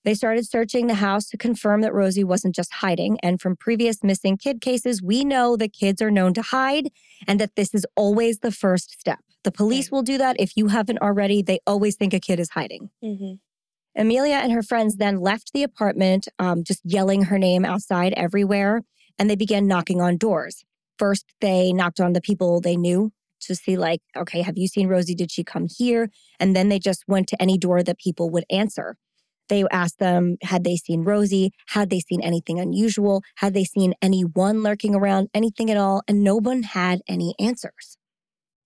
They started searching the house to confirm that Rosie wasn't just hiding. And from previous missing kid cases, we know that kids are known to hide and that this is always the first step. The police will do that if you haven't already. They always think a kid is hiding. Mm-hmm. Amelia and her friends then left the apartment, um, just yelling her name outside everywhere, and they began knocking on doors. First, they knocked on the people they knew to see, like, okay, have you seen Rosie? Did she come here? And then they just went to any door that people would answer. They asked them, had they seen Rosie? Had they seen anything unusual? Had they seen anyone lurking around, anything at all? And no one had any answers.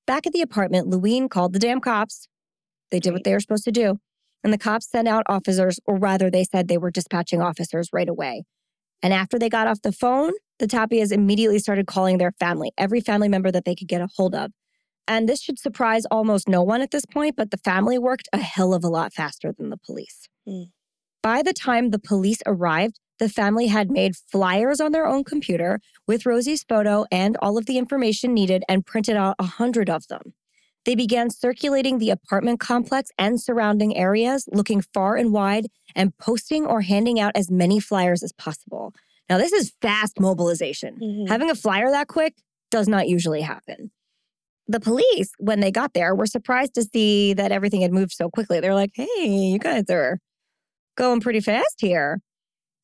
Back at the apartment, Lewine called the damn cops. They did what they were supposed to do. And the cops sent out officers, or rather, they said they were dispatching officers right away. And after they got off the phone, the Tapias immediately started calling their family, every family member that they could get a hold of. And this should surprise almost no one at this point, but the family worked a hell of a lot faster than the police. Hmm. By the time the police arrived, the family had made flyers on their own computer with Rosie's photo and all of the information needed and printed out a hundred of them. They began circulating the apartment complex and surrounding areas, looking far and wide and posting or handing out as many flyers as possible. Now, this is fast mobilization. Mhm. Having a flyer that quick does not usually happen. The police, when they got there, were surprised to see that everything had moved so quickly. They're like, hey, you guys are going pretty fast here.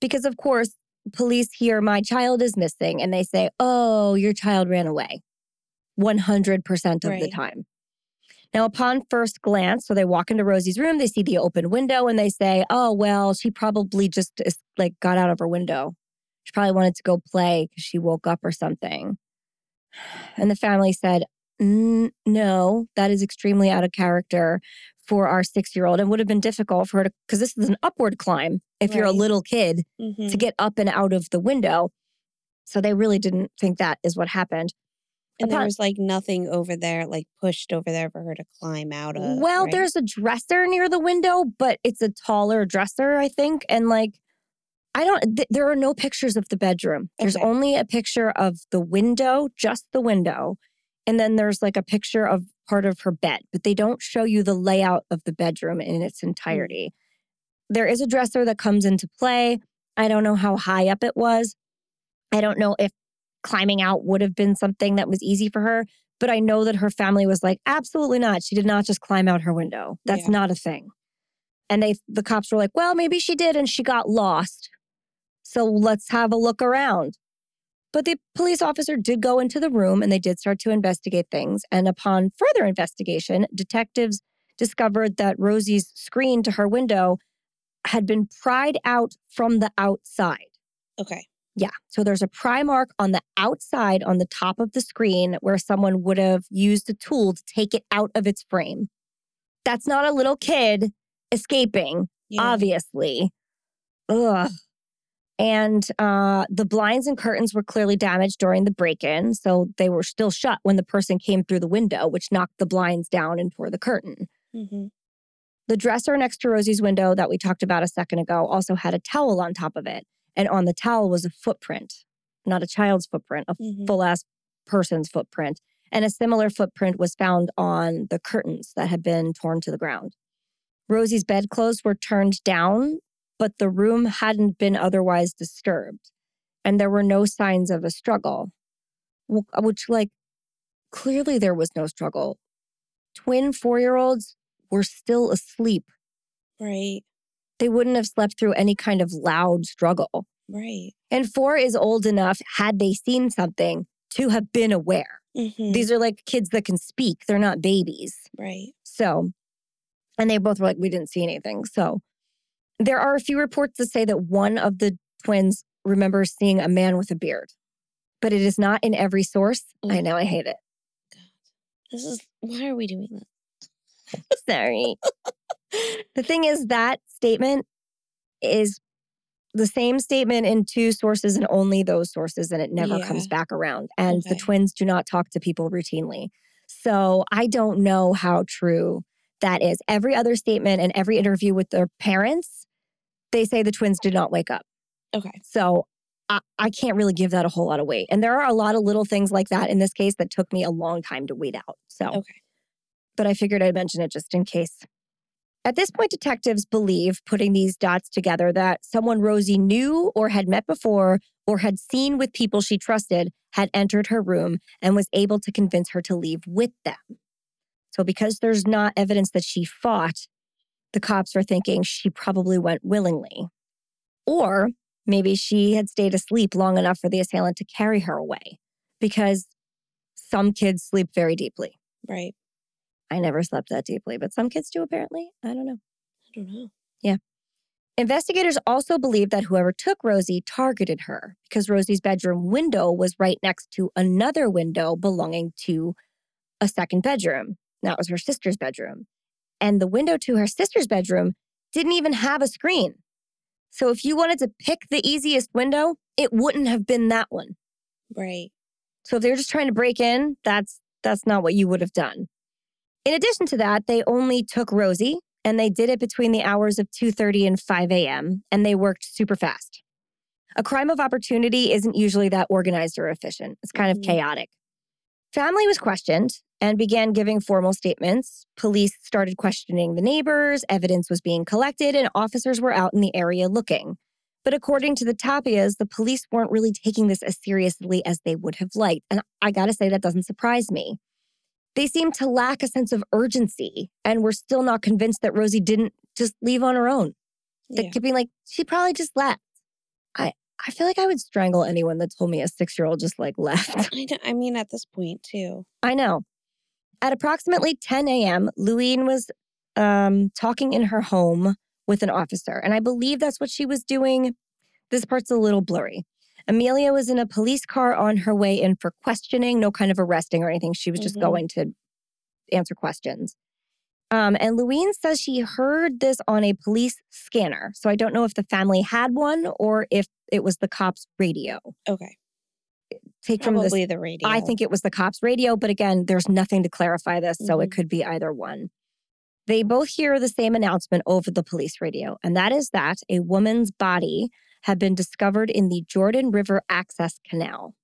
Because, of course, police hear, my child is missing, and they say, oh, your child ran away 100% of the time. Now, upon first glance, so they walk into Rosie's room, they see the open window, and they say, oh, well, she probably just is, like got out of her window. She probably wanted to go play because she woke up or something. And the family said, "Mm, no, that is extremely out of character for our six year old and would have been difficult for her to, because this is an upward climb if you're a little kid Mhm. to get up and out of the window. So they really didn't think that is what happened. And there was like nothing over there, like pushed over there for her to climb out of. well, right? there's a dresser near the window, but it's a taller dresser, I think. And like, I don't, th- there are no pictures of the bedroom. There's Okay. only a picture of the window, just the window. And then there's like a picture of part of her bed, but they don't show you the layout of the bedroom in its mm. entirety. There is a dresser that comes into play. I don't know how high up it was. I don't know if climbing out would have been something that was easy for her, but I know that her family was like, absolutely not. She did not just climb out her window. That's Yeah. not a thing. And they the cops were like, well, maybe she did and she got lost. So let's have a look around. But the police officer did go into the room and they did start to investigate things. And upon further investigation, detectives discovered that Rosie's screen to her window had been pried out from the outside. okay. Yeah. So there's a pry mark on the outside on the top of the screen where someone would have used a tool to take it out of its frame. That's not a little kid escaping, Yeah. obviously. Ugh. And uh, the blinds and curtains were clearly damaged during the break in. So they were still shut when the person came through the window, which knocked the blinds down and tore the curtain. hmm The dresser next to Rosie's window that we talked about a second ago also had a towel on top of it. And on the towel was a footprint, not a child's footprint, a Mhm. full ass person's footprint. And a similar footprint was found on the curtains that had been torn to the ground. Rosie's bedclothes were turned down, but the room hadn't been otherwise disturbed. And there were no signs of a struggle, which, like, clearly there was no struggle. Twin four year olds were still asleep Right. they wouldn't have slept through any kind of loud struggle. Right. And four is old enough, had they seen something, to have been aware. hmm These are like kids that can speak, they're not babies. right. So, and they both were like, we didn't see anything. So, there are a few reports that say that one of the twins remembers seeing a man with a beard, but it is not in every source. I Mm. know, I hate it. This is why are we doing this? Sorry. the thing is, that statement is the same statement in two sources and only those sources, and it never comes back around. And the twins do not talk to people routinely. So I don't know how true that is. Every other statement and every interview with their parents, they say the twins did not wake up. Okay. So I, I can't really give that a whole lot of weight. And there are a lot of little things like that in this case that took me a long time to weed out. So, Okay. but I figured I'd mention it just in case. At this point, detectives believe, putting these dots together, that someone Rosie knew or had met before or had seen with people she trusted had entered her room and was able to convince her to leave with them. So, because there's not evidence that she fought, the cops were thinking she probably went willingly. Or maybe she had stayed asleep long enough for the assailant to carry her away because some kids sleep very deeply. Right. I never slept that deeply, but some kids do apparently. I don't know. I don't know. Yeah. Investigators also believe that whoever took Rosie targeted her because Rosie's bedroom window was right next to another window belonging to a second bedroom. That was her sister's bedroom. And the window to her sister's bedroom didn't even have a screen. So if you wanted to pick the easiest window, it wouldn't have been that one. Right. So if they're just trying to break in, that's that's not what you would have done. In addition to that, they only took Rosie and they did it between the hours of 2:30 and 5 a.m. and they worked super fast. A crime of opportunity isn't usually that organized or efficient, it's kind of Mhm. chaotic. Family was questioned and began giving formal statements. Police started questioning the neighbors, evidence was being collected, and officers were out in the area looking. But according to the Tapias, the police weren't really taking this as seriously as they would have liked. And I gotta say, that doesn't surprise me. They seemed to lack a sense of urgency and were still not convinced that Rosie didn't just leave on her own. They Yeah. kept being like, she probably just left. I, I feel like I would strangle anyone that told me a six year old just like left. I, know, I mean, at this point, too. I know. At approximately 10 a.m., Lewine was um, talking in her home with an officer, and I believe that's what she was doing. This part's a little blurry. Amelia was in a police car on her way in for questioning, no kind of arresting or anything. She was just Mhm. going to answer questions. Um, and Lewine says she heard this on a police scanner. So I don't know if the family had one or if it was the cops' radio. Okay. Take from this Probably the radio. I think it was the cops' radio, but again, there's nothing to clarify this, so it Mhm. could be either one. They both hear the same announcement over the police radio, and that is that a woman's body had been discovered in the Jordan River Access Canal.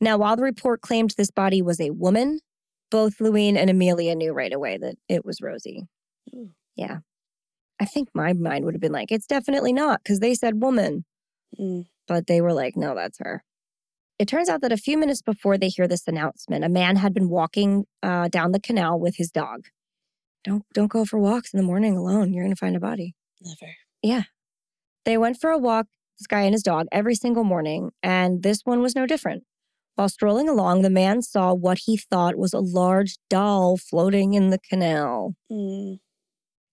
Now, while the report claimed this body was a woman, both Lewine and Amelia knew right away that it was Rosie. Ooh. Yeah. I think my mind would have been like, it's definitely not, because they said woman Mm, but they were like, no, that's her. It turns out that a few minutes before they hear this announcement, a man had been walking uh, down the canal with his dog. Don't don't go for walks in the morning alone. You're gonna find a body. never. Yeah. They went for a walk, this guy and his dog, every single morning, and this one was no different. While strolling along, the man saw what he thought was a large doll floating in the canal. Mm,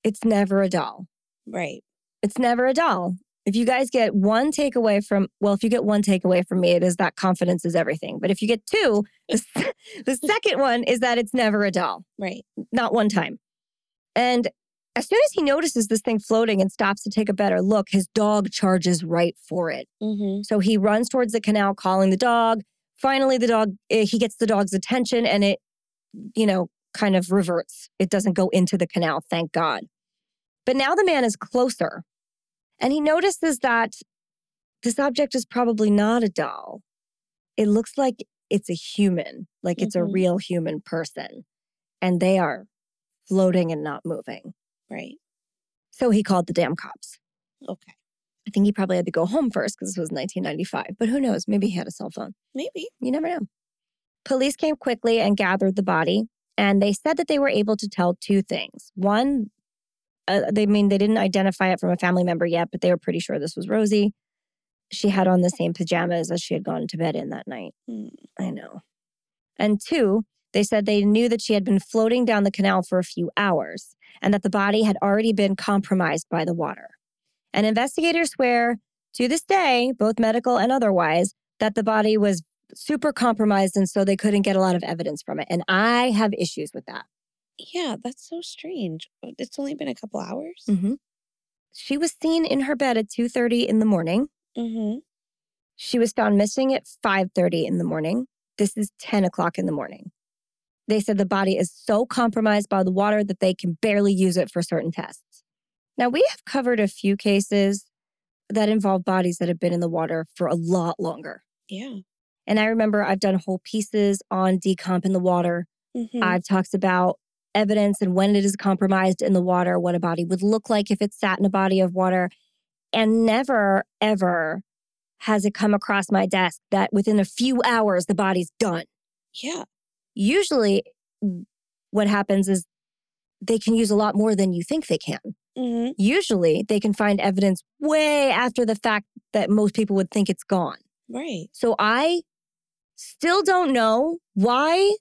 It's never a doll. right. It's never a doll. If you guys get one takeaway from, well, if you get one takeaway from me, it is that confidence is everything. But if you get two, the, the second one is that it's never a doll, Right. not one time. And as soon as he notices this thing floating and stops to take a better look, his dog charges right for it. Mm-hmm. So he runs towards the canal, calling the dog. Finally, the dog, eh, he gets the dog's attention and it, you know, kind of reverts. It doesn't go into the canal, thank God. But now the man is closer and he notices that this object is probably not a doll. It looks like it's a human, like it's a Mhm. real human person. And they are floating and not moving. Right. So he called the damn cops. Okay. I think he probably had to go home first because this was 1995, but who knows? Maybe he had a cell phone. Maybe. You never know. Police came quickly and gathered the body, and they said that they were able to tell two things. One, uh, they mean they didn't identify it from a family member yet, but they were pretty sure this was Rosie. She had on the same pajamas as she had gone to bed in that night. Mm, I know. And two, they said they knew that she had been floating down the canal for a few hours and that the body had already been compromised by the water. And investigators swear to this day, both medical and otherwise, that the body was super compromised and so they couldn't get a lot of evidence from it. And I have issues with that. Yeah, that's so strange. Uh, It's only been a couple hours. Mhm. She was seen in her bed at 2:30 in the morning. Mm-hmm. She was found missing at 5:30 in the morning. This is 10 o'clock in the morning. They said the body is so compromised by the water that they can barely use it for certain tests. Now, we have covered a few cases that involve bodies that have been in the water for a lot longer. Yeah. And I remember I've done whole pieces on decomp in the water. Mm-hmm. I've talked about evidence and when it is compromised in the water, what a body would look like if it sat in a body of water. And never, ever has it come across my desk that within a few hours the body's done. yeah. Usually, what happens is they can use a lot more than you think they can. Mm-hmm. Usually, they can find evidence way after the fact that most people would think it's gone. Right. So I still don't know why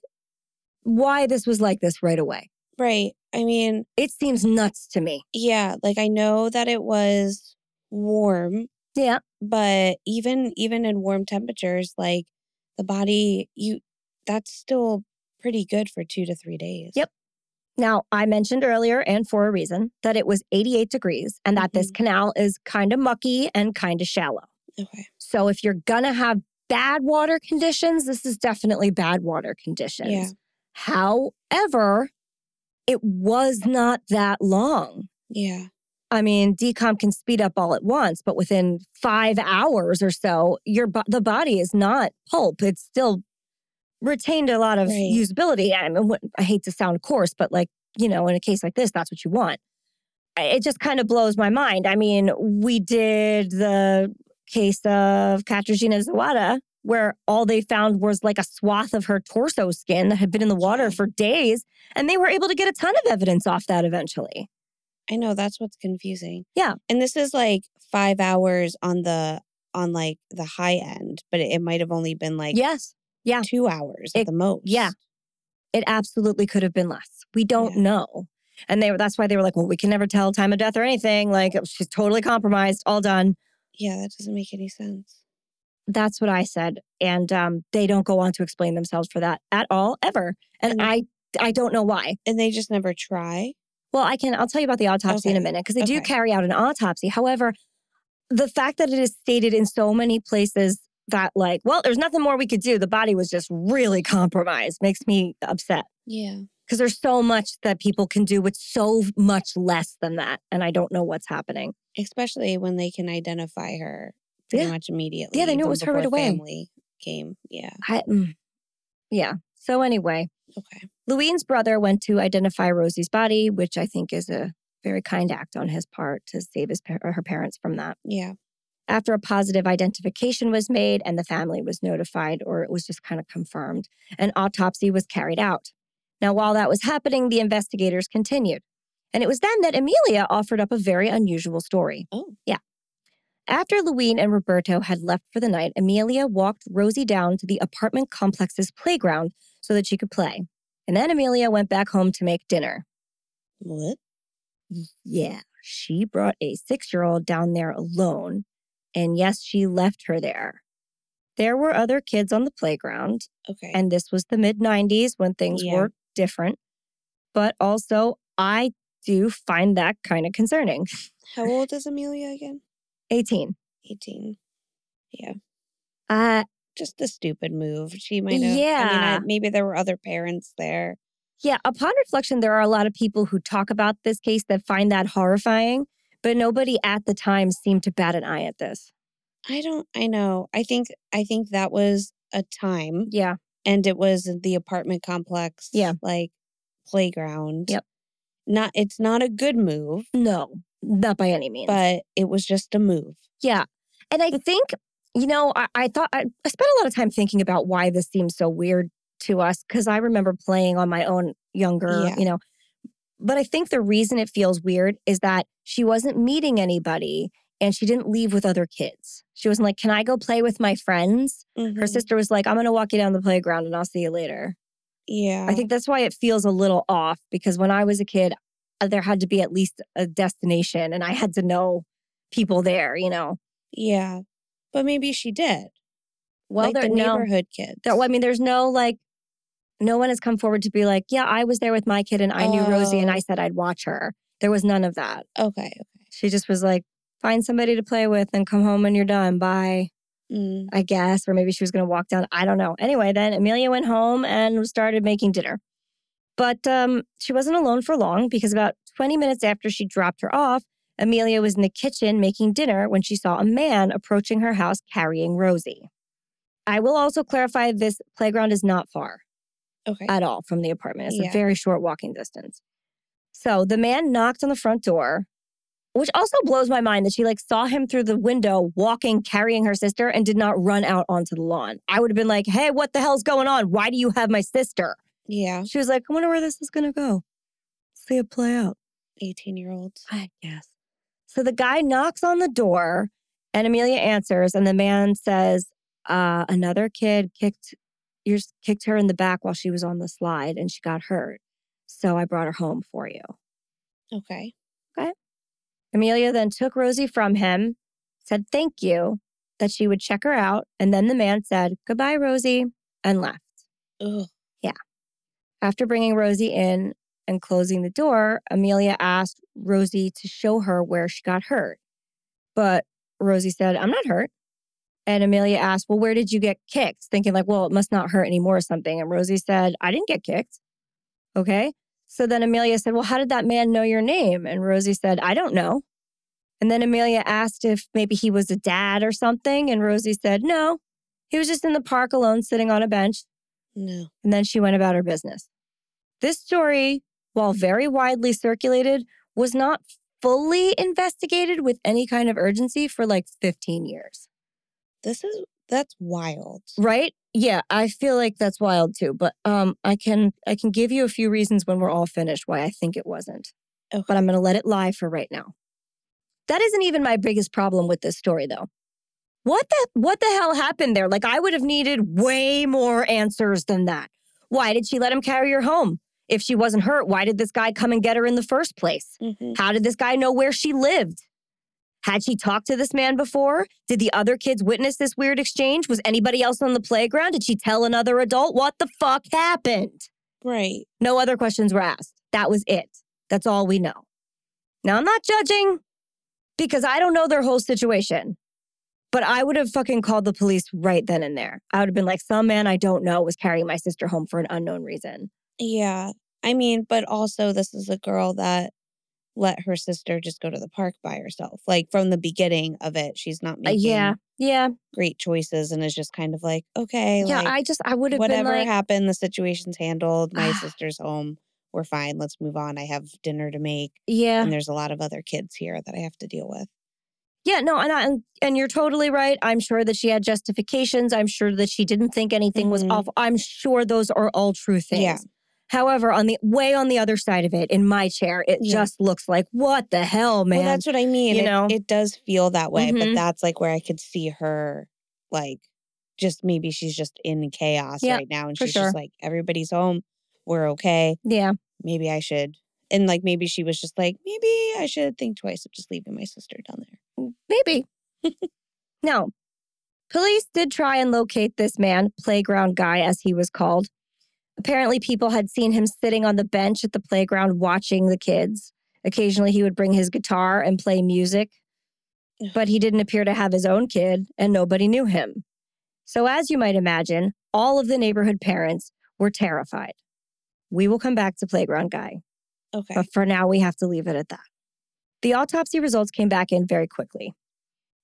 why this was like this right away. Right. I mean, It seems nuts to me. yeah, like I know that it was warm, Yeah. but even even in warm temperatures, like the body you that's still pretty good for 2 to 3 days. Yep. Now, I mentioned earlier and for a reason that it was 88 degrees and that this Mhm. canal is kind of mucky and kind of shallow. Okay. So if you're going to have bad water conditions, this is definitely bad water conditions. Yeah. However, it was not that long. Yeah. I mean, decom can speed up all at once, but within five hours or so, your the body is not pulp. It's still retained a lot of Right. usability. I mean, I hate to sound coarse, but like you know, in a case like this, that's what you want. It just kind of blows my mind. I mean, we did the case of Katarzyna Zawada, where all they found was like a swath of her torso skin that had been in the water for days, and they were able to get a ton of evidence off that eventually. I know that's what's confusing. Yeah. And this is like five hours on the on like the high end, but it, it might have only been like Yes. Yeah. two hours at the most. yeah. It absolutely could have been less. We don't Yeah. know. And they were that's why they were like, well, we can never tell time of death or anything. Like she's totally compromised, all done. Yeah, that doesn't make any sense. That's what I said. And um, they don't go on to explain themselves for that at all, ever. And And- I I don't know why. And they just never try. Well, I can I'll tell you about the autopsy in a minute because they do carry out an autopsy. However, the fact that it is stated in so many places that like, well, there's nothing more we could do. The body was just really compromised makes me upset. Yeah. because there's so much that people can do with so much less than that and i don't know what's happening Especially when they can identify her pretty Yeah. much immediately. Yeah, they knew it was her right away. Family came. Yeah. I, mm, yeah so anyway Okay. lewine's brother went to identify rosie's body which i think is a very kind act on his part to save his her parents from that Yeah. After a positive identification was made and the family was notified or it was just kind of confirmed an autopsy was carried out now while that was happening the investigators continued and it was then that amelia offered up a very unusual story Oh. Yeah. After Lewine and Roberto had left for the night, Amelia walked Rosie down to the apartment complex's playground so that she could play. And then Amelia went back home to make dinner. What? Yeah, she brought a six year old down there alone. And yes, she left her there. There were other kids on the playground, Okay. and this was the mid 90s when things Yeah. were different. But also, I do find that kind of concerning. How old is Amelia again? 18. 18. Yeah. Uh, Just a stupid move. She might have. I mean, Yeah. I, maybe there were other parents there. Yeah, upon reflection, there are a lot of people who talk about this case that find that horrifying, but nobody at the time seemed to bat an eye at this. I don't. I know. I think. I think that was a time, Yeah, and it was the apartment complex. Yeah. Like playground. Yep. Not. It's not a good move, no, not by any means. but it was just a move. yeah, and I think you know, I, I thought I, I spent a lot of time thinking about why this seems so weird to us because I remember playing on my own younger, Yeah. you know. But I think the reason it feels weird is that she wasn't meeting anybody and she didn't leave with other kids. She wasn't like, "Can I go play with my friends?" Her Mhm. sister was like, "I'm going to walk you down the playground and I'll see you later." Yeah. I think that's why it feels a little off because when I was a kid, uh, there had to be at least a destination and I had to know people there, you know. Yeah. But maybe she did. Well, like there the no, neighborhood kids. there, well, I mean, there's no like, no one has come forward to be like, yeah, I was there with my kid and I knew Rosie and Oh. I said I'd watch her. There was none of that. Okay. okay. She just was like, find somebody to play with and come home when you're done. Bye, Mm. I guess. Or maybe she was going to walk down. I don't know. Anyway, then Amelia went home and started making dinner. But um, she wasn't alone for long because about 20 minutes after she dropped her off, Amelia was in the kitchen making dinner when she saw a man approaching her house carrying Rosie. I will also clarify this playground is not far Okay. at all from the apartment. It's Yeah. a very short walking distance. So the man knocked on the front door, which also blows my mind that she like saw him through the window walking, carrying her sister, and did not run out onto the lawn. I would have been like, hey, what the hell's going on? Why do you have my sister? yeah. She was like, I wonder where this is gonna go. See it play out. 18 year olds. I guess. So the guy knocks on the door and Amelia answers, and the man says, uh, another kid kicked yours kicked her in the back while she was on the slide and she got hurt. So I brought her home for you. Okay. Okay. Amelia then took Rosie from him, said thank you, that she would check her out, and then the man said, Goodbye, Rosie, and left. Ugh. Yeah. After bringing Rosie in and closing the door, Amelia asked Rosie to show her where she got hurt. But Rosie said, I'm not hurt. And Amelia asked, Well, where did you get kicked? Thinking, like, well, it must not hurt anymore or something. And Rosie said, I didn't get kicked. Okay. So then Amelia said, Well, how did that man know your name? And Rosie said, I don't know. And then Amelia asked if maybe he was a dad or something. And Rosie said, no, he was just in the park alone sitting on a bench. No. And then she went about her business. This story, while very widely circulated, was not fully investigated with any kind of urgency for like 15 years. This is that's wild. Right? Yeah, I feel like that's wild too, but um I can I can give you a few reasons when we're all finished why I think it wasn't. Okay. But I'm going to let it lie for right now. That isn't even my biggest problem with this story though. What the what the hell happened there? Like I would have needed way more answers than that. Why did she let him carry her home? If she wasn't hurt, why did this guy come and get her in the first place? Mhm. How did this guy know where she lived? Had she talked to this man before? Did the other kids witness this weird exchange? Was anybody else on the playground? Did she tell another adult? What the fuck happened? Right. No other questions were asked. That was it. That's all we know. Now, I'm not judging because I don't know their whole situation, but I would have fucking called the police right then and there. I would have been like, some man I don't know was carrying my sister home for an unknown reason. Yeah. I mean, but also this is a girl that let her sister just go to the park by herself. Like from the beginning of it, she's not Uh, making yeah, yeah, great choices and is just kind of like, okay, yeah. like I just, I would have been whatever like, happened, the situation's handled. My Ah. sister's home. We're fine. Let's move on. I have dinner to make. yeah. And there's a lot of other kids here that I have to deal with. Yeah, no, and, I, and you're totally right. I'm sure that she had justifications. I'm sure that she didn't think anything was Mhm. awful. I'm sure those are all true things. Yeah. However, on the way on the other side of it, in my chair, it Yeah. just looks like what the hell, man. Well, that's what I mean. you it, know? it does feel that way, but Mhm. that's like where I could see her, like, just maybe she's just in chaos Yeah, right now, and she's sure. just like, everybody's home, we're okay. yeah, Maybe I should, and like maybe she was just like, maybe I should think twice of just leaving my sister down there. maybe. no, police did try and locate this man, playground guy, as he was called. Apparently, people had seen him sitting on the bench at the playground watching the kids. Occasionally, he would bring his guitar and play music, but he didn't appear to have his own kid, and nobody knew him. So, as you might imagine, all of the neighborhood parents were terrified. We will come back to Playground Guy, Okay. but for now, we have to leave it at that. The autopsy results came back in very quickly.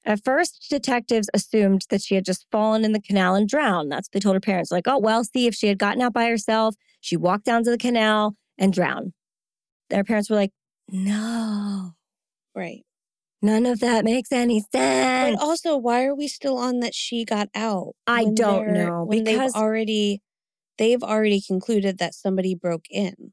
At first, detectives assumed that she had just fallen in the canal and drowned. That's what they told her parents, like, oh, well, see, if she had gotten out by herself, she walked down to the canal and drowned. Their parents were like, no, right. none of that makes any sense. But also, why are we still on that she got out? I don't know, when because- they've already they've already concluded that somebody broke in.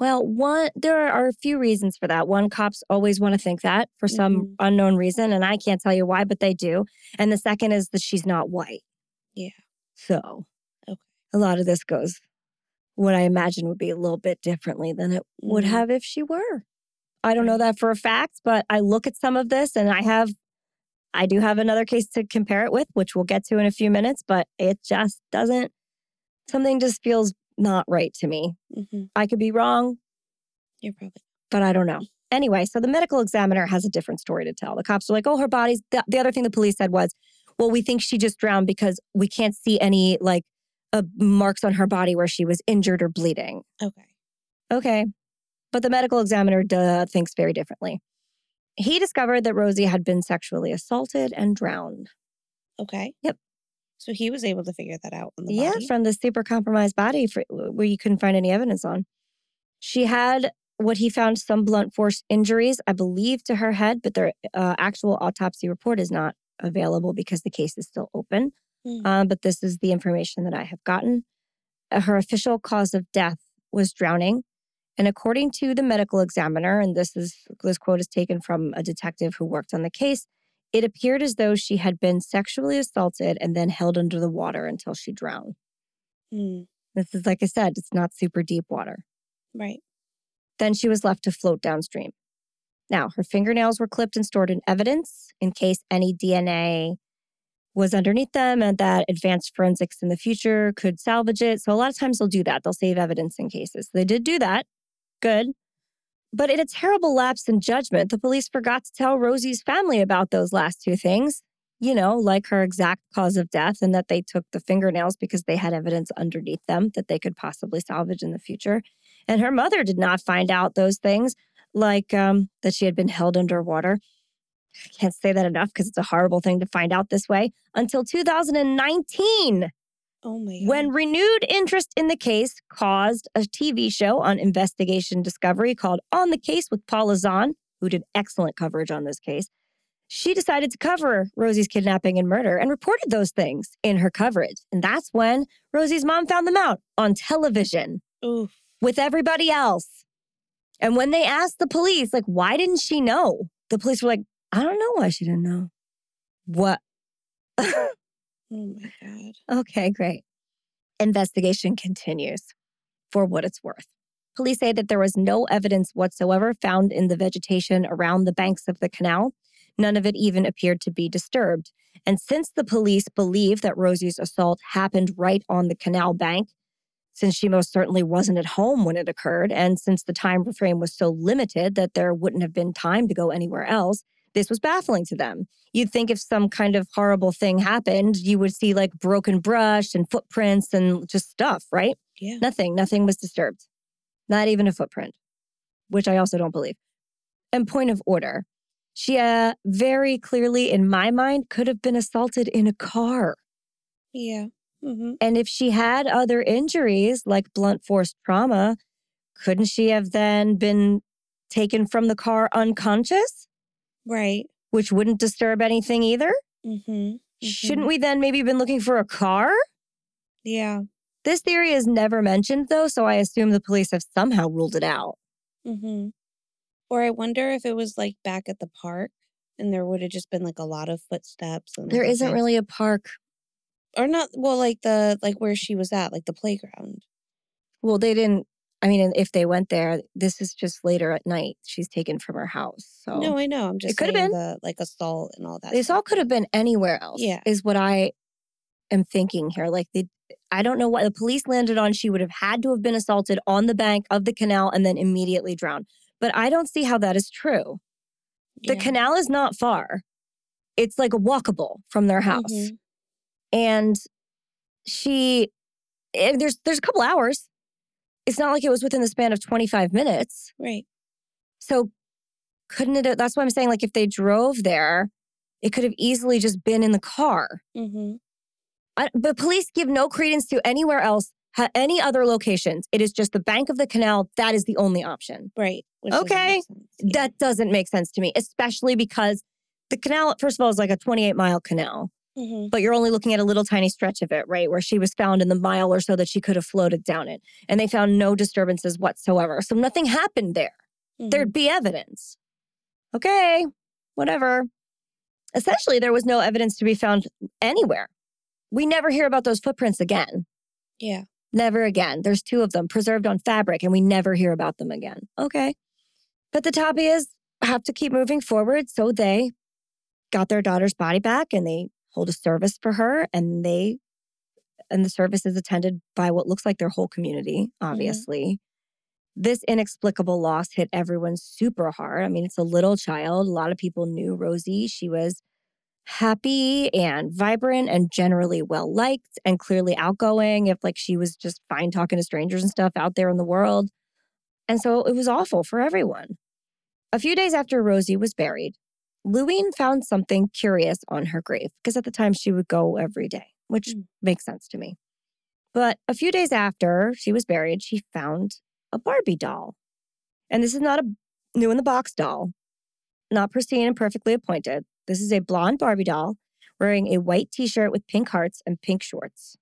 Well, one there are a few reasons for that. One, cops always want to think that for some Mhm. unknown reason, and I can't tell you why, but they do. And the second is that she's not white. Yeah. So, Okay. a lot of this goes what I imagine would be a little bit differently than it would Mhm. have if she were. I don't know that for a fact, but I look at some of this and I have I do have another case to compare it with, which we'll get to in a few minutes, but it just doesn't something just feels not right to me. hmm I could be wrong, You're probably but I don't know. Anyway, so the medical examiner has a different story to tell. The cops are like, oh, her body's. The, the other thing the police said was, well, we think she just drowned because we can't see any like uh, marks on her body where she was injured or bleeding. okay. Okay. But the medical examiner duh, thinks very differently. He discovered that Rosie had been sexually assaulted and drowned. Okay. Yep. So he was able to figure that out the Yeah, body. from the super compromised body for, where you couldn't find any evidence on. She had what he found some blunt force injuries, I believe, to her head, but their uh, actual autopsy report is not available because the case is still open. Mm. Um, but this is the information that I have gotten. Uh, her official cause of death was drowning. And according to the medical examiner, and this is this quote is taken from a detective who worked on the case, it appeared as though she had been sexually assaulted and then held under the water until she drowned. Mm. This is, like I said, it's not super deep water. Right. Then she was left to float downstream. Now, her fingernails were clipped and stored in evidence in case any DNA was underneath them and that advanced forensics in the future could salvage it. So, a lot of times they'll do that. They'll save evidence in cases. They did do that. Good. But in a terrible lapse in judgment, the police forgot to tell Rosie's family about those last two things. You know, like her exact cause of death and that they took the fingernails because they had evidence underneath them that they could possibly salvage in the future. And her mother did not find out those things like um, that she had been held underwater. I can't say that enough because it's a horrible thing to find out this way until 2019. Oh my God. When renewed interest in the case caused a TV show on Investigation Discovery called On the Case with Paula Zahn, who did excellent coverage on this case, she decided to cover Rosie's kidnapping and murder and reported those things in her coverage. And that's when Rosie's mom found them out on television Oof. with everybody else. And when they asked the police, like, why didn't she know? The police were like, I don't know why she didn't know. What? Oh my God. Okay, great. Investigation continues for what it's worth. Police say that there was no evidence whatsoever found in the vegetation around the banks of the canal. None of it even appeared to be disturbed. And since the police believe that Rosie's assault happened right on the canal bank, since she most certainly wasn't at home when it occurred, and since the time frame was so limited that there wouldn't have been time to go anywhere else, this was baffling to them. You'd think if some kind of horrible thing happened, you would see like broken brush and footprints and just stuff, right? Yeah. Nothing, nothing was disturbed. Not even a footprint, which I also don't believe. And point of order, she uh, very clearly, in my mind, could have been assaulted in a car. Yeah. hmm And if she had other injuries like blunt force trauma, couldn't she have then been taken from the car unconscious, Right. which wouldn't disturb anything either? hmm Shouldn't we then maybe been looking for a car? Yeah. This theory is never mentioned though, so I assume the police have somehow ruled it out. hmm Or I wonder if it was like back at the park and there would have just been like a lot of footsteps. And There isn't really a park. or not. Well, like the like where she was at, like the playground. Well, they didn't. I mean, if they went there, this is just later at night. She's taken from her house. So No, I know. I'm just it could have been. the like assault and all that. this all could have been anywhere else. Yeah. is what I am thinking here. Like they, I don't know what the police landed on. She would have had to have been assaulted on the bank of the canal and then immediately drowned. But I don't see how that is true. The Yeah. canal is not far. It's like walkable from their house. Mhm. and she and there's there's a couple hours it's not like it was within the span of 25 minutes Right. so couldn't it that's why i'm saying like if they drove there it could have easily just been in the car I, but police give no credence to anywhere else ha, any other locations it is just the bank of the canal that is the only option Right. Doesn't Okay. Yeah. that doesn't make sense to me especially because the canal first of all is like a 28 mile canal Mhm. but you're only looking at a little tiny stretch of it, right? Where she was found in the mile or so that she could have floated down it. And they found no disturbances whatsoever. So nothing happened there. Mhm. There'd be evidence. Okay, whatever. Essentially, there was no evidence to be found anywhere. We never hear about those footprints again. Yeah. Never again. There's two of them preserved on fabric, and we never hear about them again. Okay. But the Tapias have to keep moving forward. So they got their daughter's body back and they hold a service for her. And they, and the service is attended by what looks like their whole community, mm-hmm. obviously. This inexplicable loss hit everyone super hard. I mean, it's a little child. A lot of people knew Rosie. She was happy and vibrant and generally well liked and clearly outgoing if like she was just fine talking to strangers and stuff out there in the world. And so it was awful for everyone. A few days after Rosie was buried, Lewine found something curious on her grave because at the time she would go every day, which Mm. makes sense to me. But a few days after she was buried, she found a Barbie doll. And this is not a new in the box doll, not pristine and perfectly appointed. This is a blonde Barbie doll wearing a white t shirt with pink hearts and pink shorts.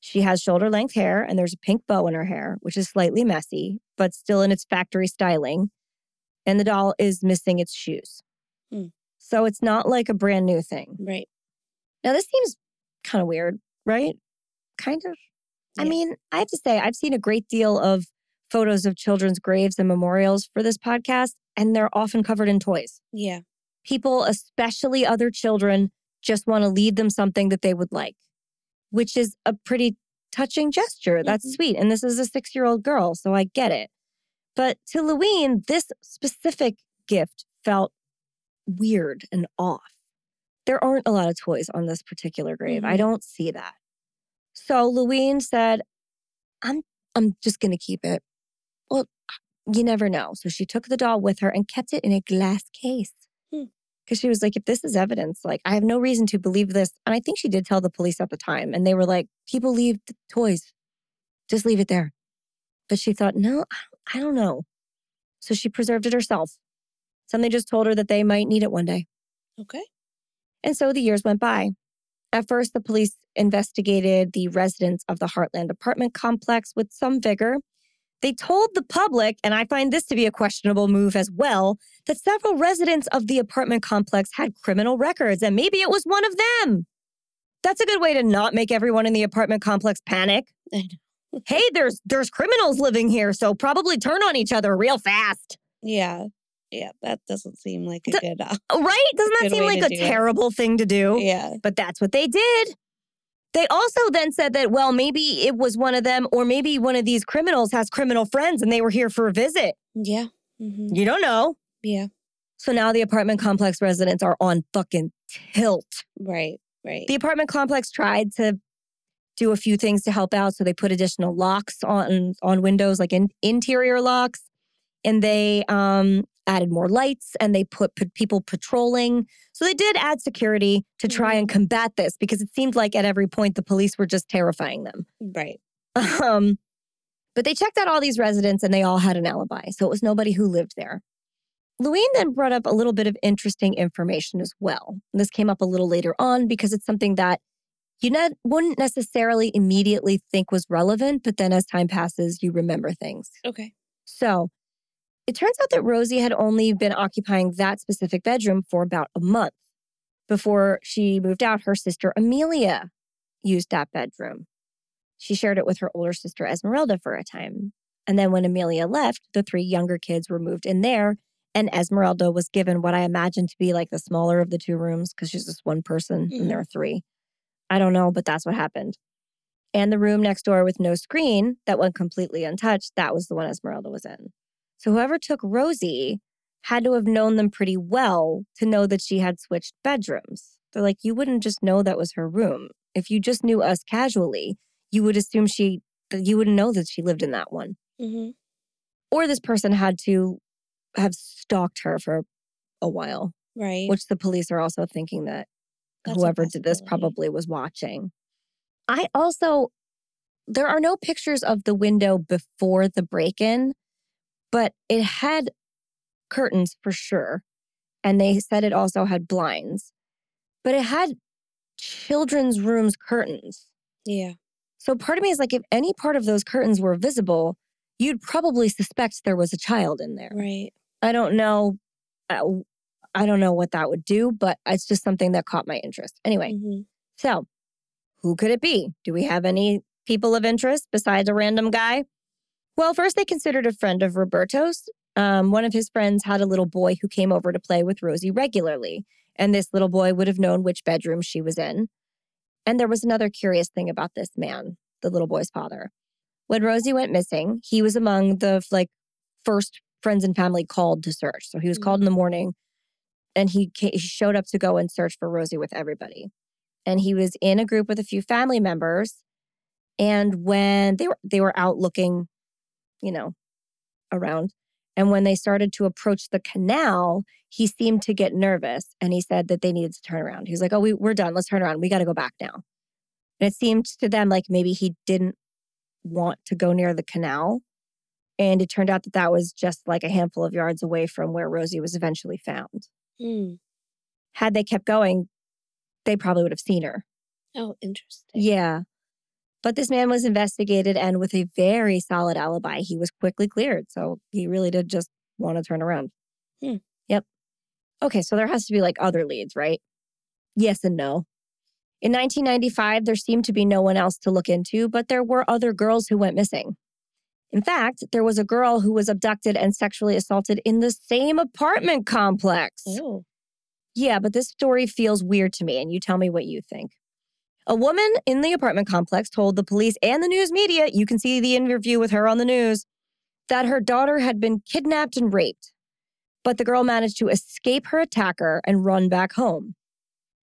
She has shoulder length hair and there's a pink bow in her hair, which is slightly messy, but still in its factory styling. And the doll is missing its shoes. Hmm. So it's not like a brand new thing. Right. Now, this seems kind of weird, right? Kind of. I mean, I have to say, I've seen a great deal of photos of children's graves and memorials for this podcast, and they're often covered in toys. Yeah. People, especially other children, just want to leave them something that they would like, which is a pretty touching gesture. That's Mhm. sweet. And this is a six year old girl, so I get it. But to Lewine, this specific gift felt weird and off. There aren't a lot of toys on this particular grave. I Mhm. don't see that. So Lewine said, I'm I'm just gonna keep it. Well, you never know. So she took the doll with her and kept it in a glass case. Hmm. Because she was like, if this is evidence, like, I have no reason to believe this. And I think she did tell the police at the time. And they were like, people leave the toys, just leave it there. But she thought, no, I don't know. So she preserved it herself. Somebody just told her that they might need it one day. Okay. And so the years went by. At first, the police investigated the residents of the Hartland apartment complex with some vigor. They told the public, and I find this to be a questionable move as well, that several residents of the apartment complex had criminal records, and maybe it was one of them. That's a good way to not make everyone in the apartment complex panic. Hey, there's there's criminals living here, so probably turn on each other real fast. Yeah. Yeah. That doesn't seem like a good. Uh, Oh, Right? Doesn't that seem like a do it. terrible thing to do? yeah. But that's what they did. They also then said that, well, maybe it was one of them, or maybe one of these criminals has criminal friends and they were here for a visit. Yeah. hmm You don't know. Yeah. So now the apartment complex residents are on fucking tilt. Right. Right. The apartment complex tried to do a few things to help out. So they put additional locks on on windows, like in, interior locks, and they um, added more lights and they put, put people patrolling. So they did add security to try and combat this because it seemed like at every point the police were just terrifying them. right. Um, but they checked out all these residents and they all had an alibi. So it was nobody who lived there. Lewine then brought up a little bit of interesting information as well. And this came up a little later on because it's something that you ne- wouldn't necessarily immediately think was relevant, but then as time passes, you remember things. Okay. So it turns out that Rosie had only been occupying that specific bedroom for about a month. Before she moved out, her sister Amelia used that bedroom. She shared it with her older sister Esmeralda for a time. And then when Amelia left, the three younger kids were moved in there, and Esmeralda was given what I imagine to be like the smaller of the two rooms because she's just one person and there mm-hmm. are three. I don't know, but that's what happened. And the room next door with no screen that went completely untouched, that was the one Esmeralda was in. So whoever took Rosie had to have known them pretty well to know that she had switched bedrooms. They're like, you wouldn't just know that was her room. If you just knew us casually, you would assume she, you wouldn't know that she lived in that one. hmm Or this person had to have stalked her for a while, Right. which the police are also thinking that That's whoever did this probably was watching. I also, there are no pictures of the window before the break in, but it had curtains for sure. And they said it also had blinds, but it had children's rooms curtains. Yeah. So part of me is like, if any part of those curtains were visible, you'd probably suspect there was a child in there. Right. I don't know. uh, I don't know what that would do, but it's just something that caught my interest. Anyway, hmm so who could it be? Do we have any people of interest besides a random guy? Well, first they considered a friend of Roberto's. Um, one of his friends had a little boy who came over to play with Rosie regularly, and this little boy would have known which bedroom she was in. And there was another curious thing about this man, the little boy's father. When Rosie went missing, he was among the like first friends and family called to search. So he was called in the morning, and he ca he showed up to go and search for Rosie with everybody and he was in a group with a few family members and when they were they were out looking you know around. And when they started to approach the canal he seemed to get nervous and he said that they needed to turn around. He was like oh we, we're done. Let's turn around. We got to go back now. And it seemed to them like maybe he didn't want to go near the canal. And it turned out that that was just like a handful of yards away from where rosie was eventually found. Mm. had they kept going they probably would have seen her. Oh, interesting. Yeah. But this man was investigated and with a very solid alibi, he was quickly cleared. So he really did just want to turn around. Hmm. Yep. Okay, so there has to be like other leads, right? Yes and no. In 1995, there seemed to be no one else to look into, but there were other girls who went missing. In fact, there was a girl who was abducted and sexually assaulted in the same apartment complex. Oh. Yeah, but this story feels weird to me, and you tell me what you think. A woman in the apartment complex told the police and the news media, you can see the interview with her on the news, that her daughter had been kidnapped and raped. But the girl managed to escape her attacker and run back home.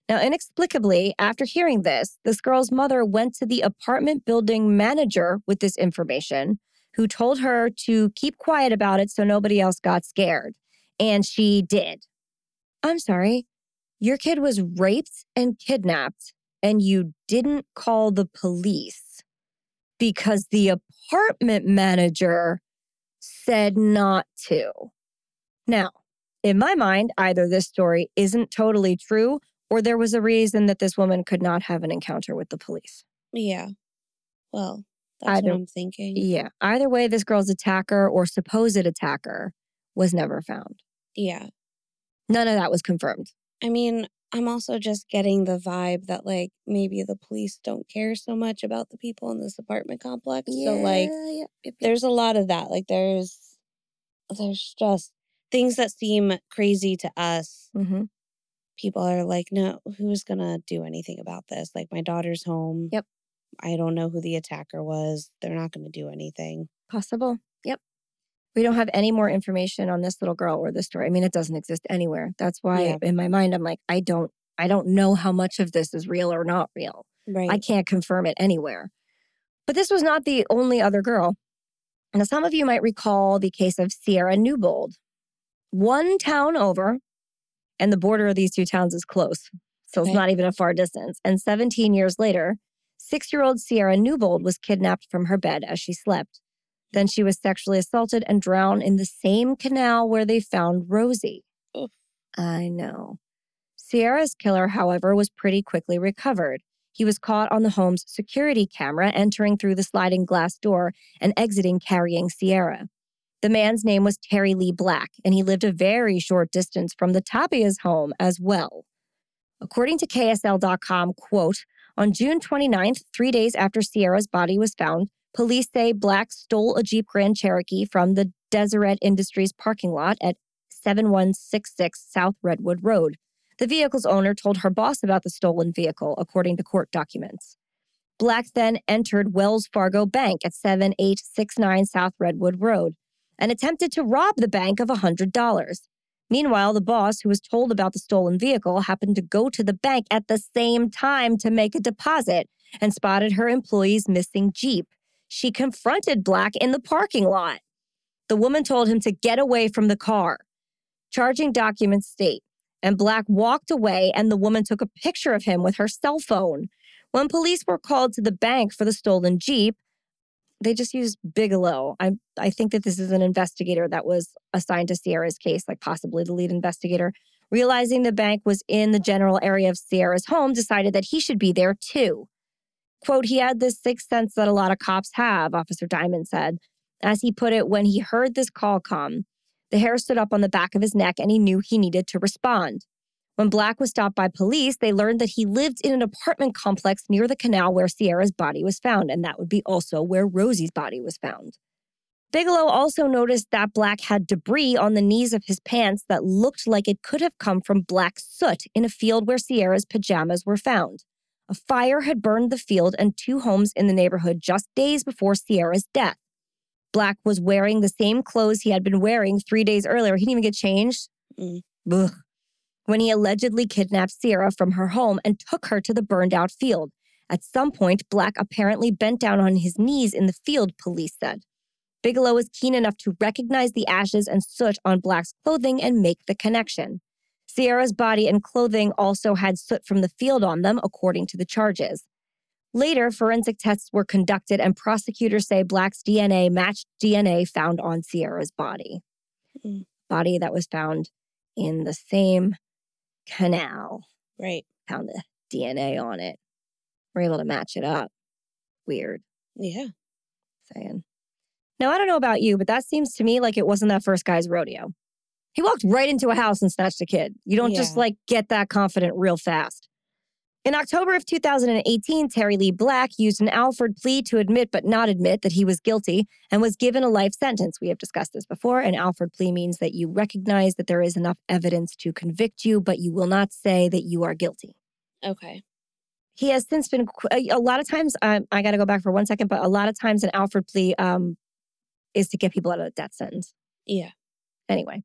Now, inexplicably, after hearing this, this girl's mother went to the apartment building manager with this information who told her to keep quiet about it so nobody else got scared. And she did. I'm sorry, your kid was raped and kidnapped, and you didn't call the police because the apartment manager said not to. Now, in my mind, either this story isn't totally true or there was a reason that this woman could not have an encounter with the police. Yeah. Well, that's Either- what I'm thinking. Yeah. Either way, this girl's attacker or supposed attacker was never found. Yeah. None of that was confirmed. I mean, I'm also just getting the vibe that like maybe the police don't care so much about the people in this apartment complex. So like Yeah, there's a lot of that. Like there's there's just things that seem crazy to us. Mhm. People are like, no, who's gonna do anything about this? Like my daughter's home. Yep. I don't know who the attacker was. They're not gonna do anything. Possible. We don't have any more information on this little girl or this story. I mean, it doesn't exist anywhere. That's why Yeah. in my mind I'm like, I don't I don't know how much of this is real or not real. Right. I can't confirm it anywhere. But this was not the only other girl. Now, some of you might recall the case of Sierra Newbold. One town over, and the border of these two towns is close. So it's not even a far distance. And 17 years later, six year old Sierra Newbold was kidnapped from her bed as she slept. Then she was sexually assaulted and drowned in the same canal where they found Rosie. Oof. I know. Sierra's killer, however, was pretty quickly recovered. He was caught on the home's security camera entering through the sliding glass door and exiting carrying Sierra. The man's name was Terry Lee Black, and he lived a very short distance from the Tapia's home as well. According to KSL.com, quote, on June 29th, three days after Sierra's body was found, police say Black stole a Jeep Grand Cherokee from the Deseret Industries parking lot at 7166 South Redwood Road. The vehicle's owner told her boss about the stolen vehicle, according to court documents. Black then entered Wells Fargo Bank at 7869 South Redwood Road and attempted to rob the bank of $100. Meanwhile, the boss, who was told about the stolen vehicle, happened to go to the bank at the same time to make a deposit and spotted her employee's missing Jeep. She confronted Black in the parking lot. The woman told him to get away from the car. Charging documents state, and Black walked away, and the woman took a picture of him with her cell phone. When police were called to the bank for the stolen Jeep, they just used Bigelow. I, I think that this is an investigator that was assigned to Sierra's case, like possibly the lead investigator. Realizing the bank was in the general area of Sierra's home, decided that he should be there too. Quote, he had this sixth sense that a lot of cops have, Officer Diamond said. As he put it, when he heard this call come, the hair stood up on the back of his neck and he knew he needed to respond. When Black was stopped by police, they learned that he lived in an apartment complex near the canal where Sierra's body was found, and that would be also where Rosie's body was found. Bigelow also noticed that Black had debris on the knees of his pants that looked like it could have come from black soot in a field where Sierra's pajamas were found. A fire had burned the field and two homes in the neighborhood just days before Sierra's death. Black was wearing the same clothes he had been wearing three days earlier. He didn't even get changed. Mm. Ugh. When he allegedly kidnapped Sierra from her home and took her to the burned out field. At some point, Black apparently bent down on his knees in the field, police said. Bigelow was keen enough to recognize the ashes and soot on Black's clothing and make the connection. Sierra's body and clothing also had soot from the field on them, according to the charges. Later, forensic tests were conducted, and prosecutors say Black's DNA matched DNA found on Sierra's body. Mm. Body that was found in the same canal, Right. found the DNA on it. We're able to match it up. Weird Yeah. saying. Now, I don't know about you, but that seems to me like it wasn't that first guy's rodeo. He walked right into a house and snatched a kid. You don't just like get that confident real fast. In October of 2018, Terry Lee Black used an Alford plea to admit but not admit that he was guilty and was given a life sentence. We have discussed this before. An Alford plea means that you recognize that there is enough evidence to convict you, but you will not say that you are guilty. Okay. He has since been a a lot of times. Um, I got to go back for one second, but a lot of times an Alford plea um, is to get people out of a death sentence. Yeah. Anyway,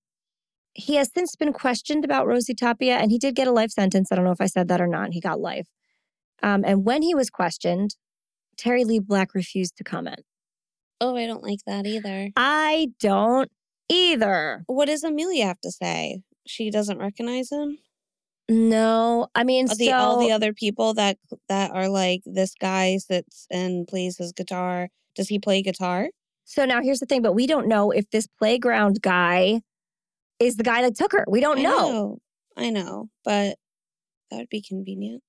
he has since been questioned about Rosie Tapia, and he did get a life sentence. I don't know if I said that or not. He got life. Um, and when he was questioned, Terry Lee Black refused to comment. Oh, I don't like that either. I don't either. What does Amelia have to say? She doesn't recognize him. No, I mean, All the so all the other people that that are like this guy sits and plays his guitar. Does he play guitar? so now here's the thing, but we don't know if this playground guy is the guy that took her. We don't I know. I know, but that would be convenient.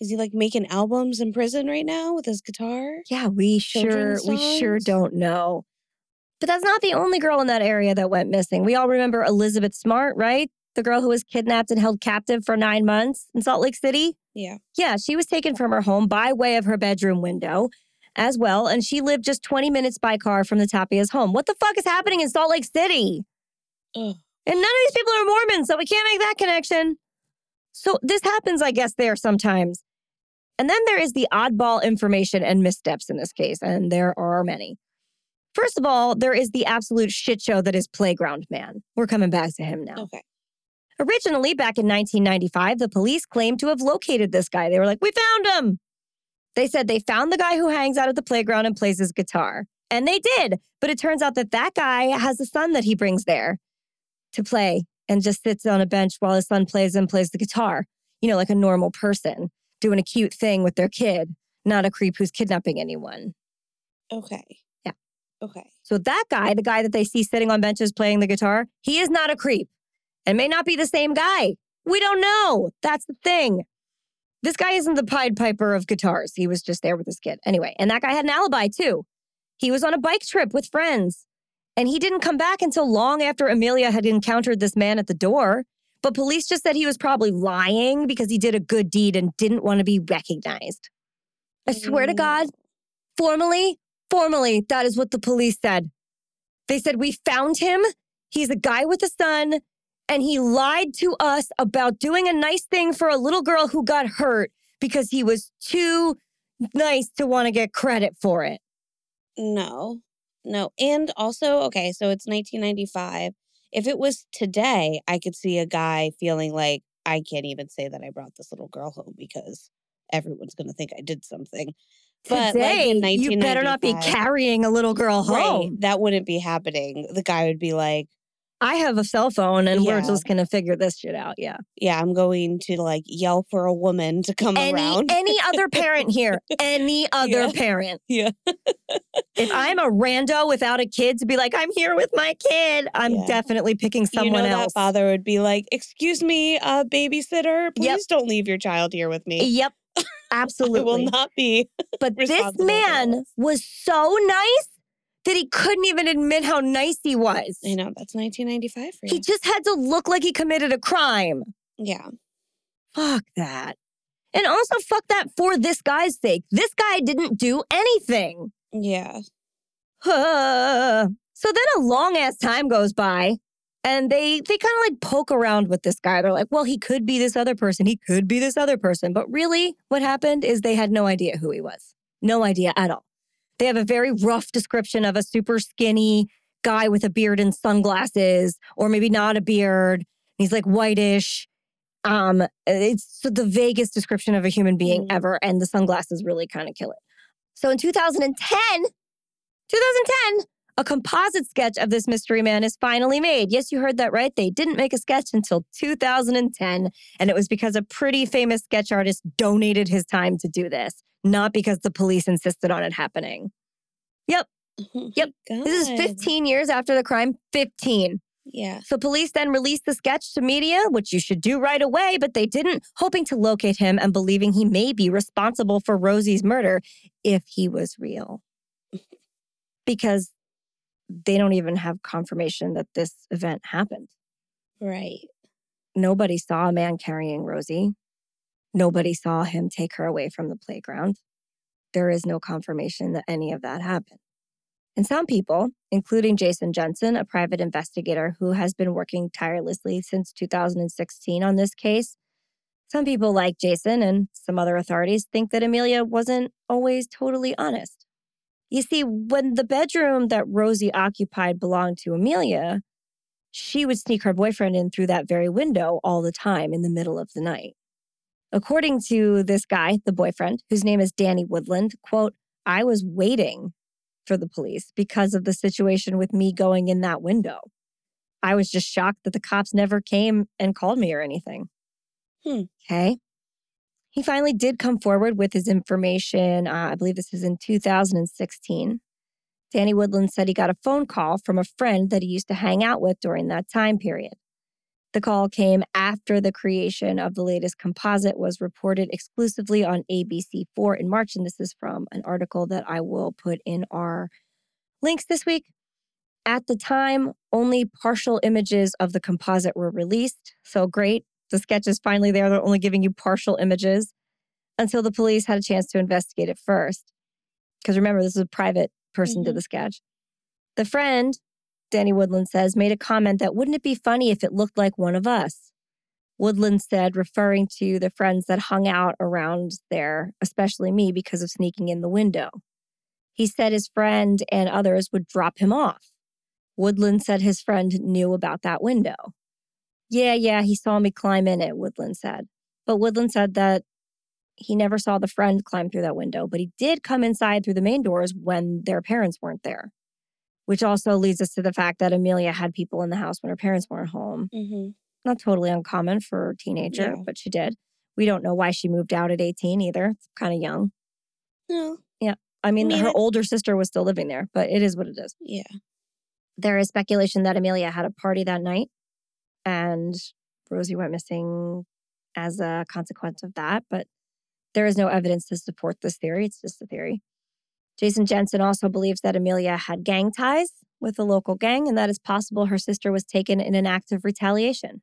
Is he like making albums in prison right now with his guitar? Yeah, we sure Children's we sure songs? don't know. But that's not the only girl in that area that went missing. We all remember Elizabeth Smart, right? The girl who was kidnapped and held captive for nine months in Salt Lake City. Yeah. Yeah, she was taken from her home by way of her bedroom window as well, and she lived just 20 minutes by car from the Tapia's home. What the fuck is happening in Salt Lake City? Ugh. And none of these people are Mormons, so we can't make that connection. So this happens, I guess, there sometimes. And then there is the oddball information and missteps in this case, and there are many. First of all, there is the absolute shit show that is Playground Man. We're coming back to him now. Okay. Originally, back in 1995, the police claimed to have located this guy. They were like, We found him. They said they found the guy who hangs out at the playground and plays his guitar. And they did. But it turns out that that guy has a son that he brings there to play and just sits on a bench while his son plays and plays the guitar, you know, like a normal person doing a cute thing with their kid, not a creep who's kidnapping anyone. Okay. Yeah. Okay. So that guy, the guy that they see sitting on benches playing the guitar, he is not a creep and may not be the same guy. We don't know. That's the thing. This guy isn't the Pied Piper of guitars. He was just there with his kid. Anyway, and that guy had an alibi too. He was on a bike trip with friends and he didn't come back until long after Amelia had encountered this man at the door. But police just said he was probably lying because he did a good deed and didn't want to be recognized. I swear to mm. God, formally, formally, that is what the police said. They said, We found him. He's a guy with a son, and he lied to us about doing a nice thing for a little girl who got hurt because he was too nice to want to get credit for it. No, no. And also, okay, so it's 1995. If it was today, I could see a guy feeling like, I can't even say that I brought this little girl home because everyone's going to think I did something. But Today, like in you better not be carrying a little girl Right, home. that wouldn't be happening. The guy would be like, I have a cell phone, and we're just going to figure this shit out. Yeah. yeah, I'm going to like yell for a woman to come Any, around. any other parent here, any other Yeah. parent. yeah. If I'm a rando without a kid to be like, I'm here with my kid, I'm Yeah. definitely picking someone you know else. that father would be like, "Excuse me, uh, babysitter, please Yep. don't leave your child here with me. Yep. I will not be." but this man was so nice that he couldn't even admit how nice he was. I know that's 1995 for you. He just had to look like he committed a crime. yeah, Fuck that. And also, fuck that for this guy's sake. This guy didn't do anything. yeah. So then a long ass time goes by and they they kind of like poke around with this guy. They're like, "Well, he could be this other person. He could be this other person." But really what happened is they had no idea who he was. No idea at all. They have a very rough description of a super skinny guy with a beard and sunglasses or maybe not a beard. He's like whitish. Um it's the vaguest description of a human being Mm. ever and the sunglasses really kind of kill it. So in 2010, 2010, a composite sketch of this mystery man is finally made. Yes, you heard that right. They didn't make a sketch until 2010, and it was because a pretty famous sketch artist donated his time to do this, not because the police insisted on it happening. Oh Yep. my This is 15 years after the crime, 15. Yeah. So police then released the sketch to media, which you should do right away, but they didn't, hoping to locate him and believing he may be responsible for Rosie's murder if he was real. Because they don't even have confirmation that this event happened. Right. Nobody saw a man carrying Rosie. Nobody saw him take her away from the playground. There is no confirmation that any of that happened. And some people, including Jason Jensen, a private investigator who has been working tirelessly since 2016 on this case, some people like Jason and some other authorities think that Amelia wasn't always totally honest. You see, when the bedroom that Rosie occupied belonged to Amelia, she would sneak her boyfriend in through that very window all the time in the middle of the night. According to this guy, the boyfriend, whose name is Danny Woodland, quote, I was waiting for the police because of the situation with me going in that window. I was just shocked that the cops never came and called me or anything. Hmm. Okay. He finally did come forward with his information. Uh, I believe this is in 2016. Danny Woodland said he got a phone call from a friend that he used to hang out with during that time period. The call came after the creation of the latest composite was reported exclusively on ABC4 in March. And this is from an article that I will put in our links this week. At the time, only partial images of the composite were released. So great. The sketch is finally there. They're only giving you partial images until the police had a chance to investigate it first. Because remember, this is a private person did Mhm. the sketch. The friend, Danny Woodland says, made a comment that wouldn't it be funny if it looked like one of us? Woodland said, referring to the friends that hung out around there, especially me, because of sneaking in the window. He said his friend and others would drop him off. Woodland said his friend knew about that window. Yeah, yeah, he saw me climb in it, Woodland said. But Woodland said that he never saw the friend climb through that window, but he did come inside through the main doors when their parents weren't there. Which also leads us to the fact that Amelia had people in the house when her parents weren't home. hmm Not totally uncommon for a teenager, Yeah. but she did. We don't know why she moved out at 18 either. It's kind of young. No. Yeah. I mean, mean, her it- older sister was still living there, but it is what it is. Yeah. There is speculation that Amelia had a party that night and Rosie went missing as a consequence of that, but there is no evidence to support this theory. It's just a theory. Jason Jensen also believes that Amelia had gang ties with a local gang and that it's possible her sister was taken in an act of retaliation.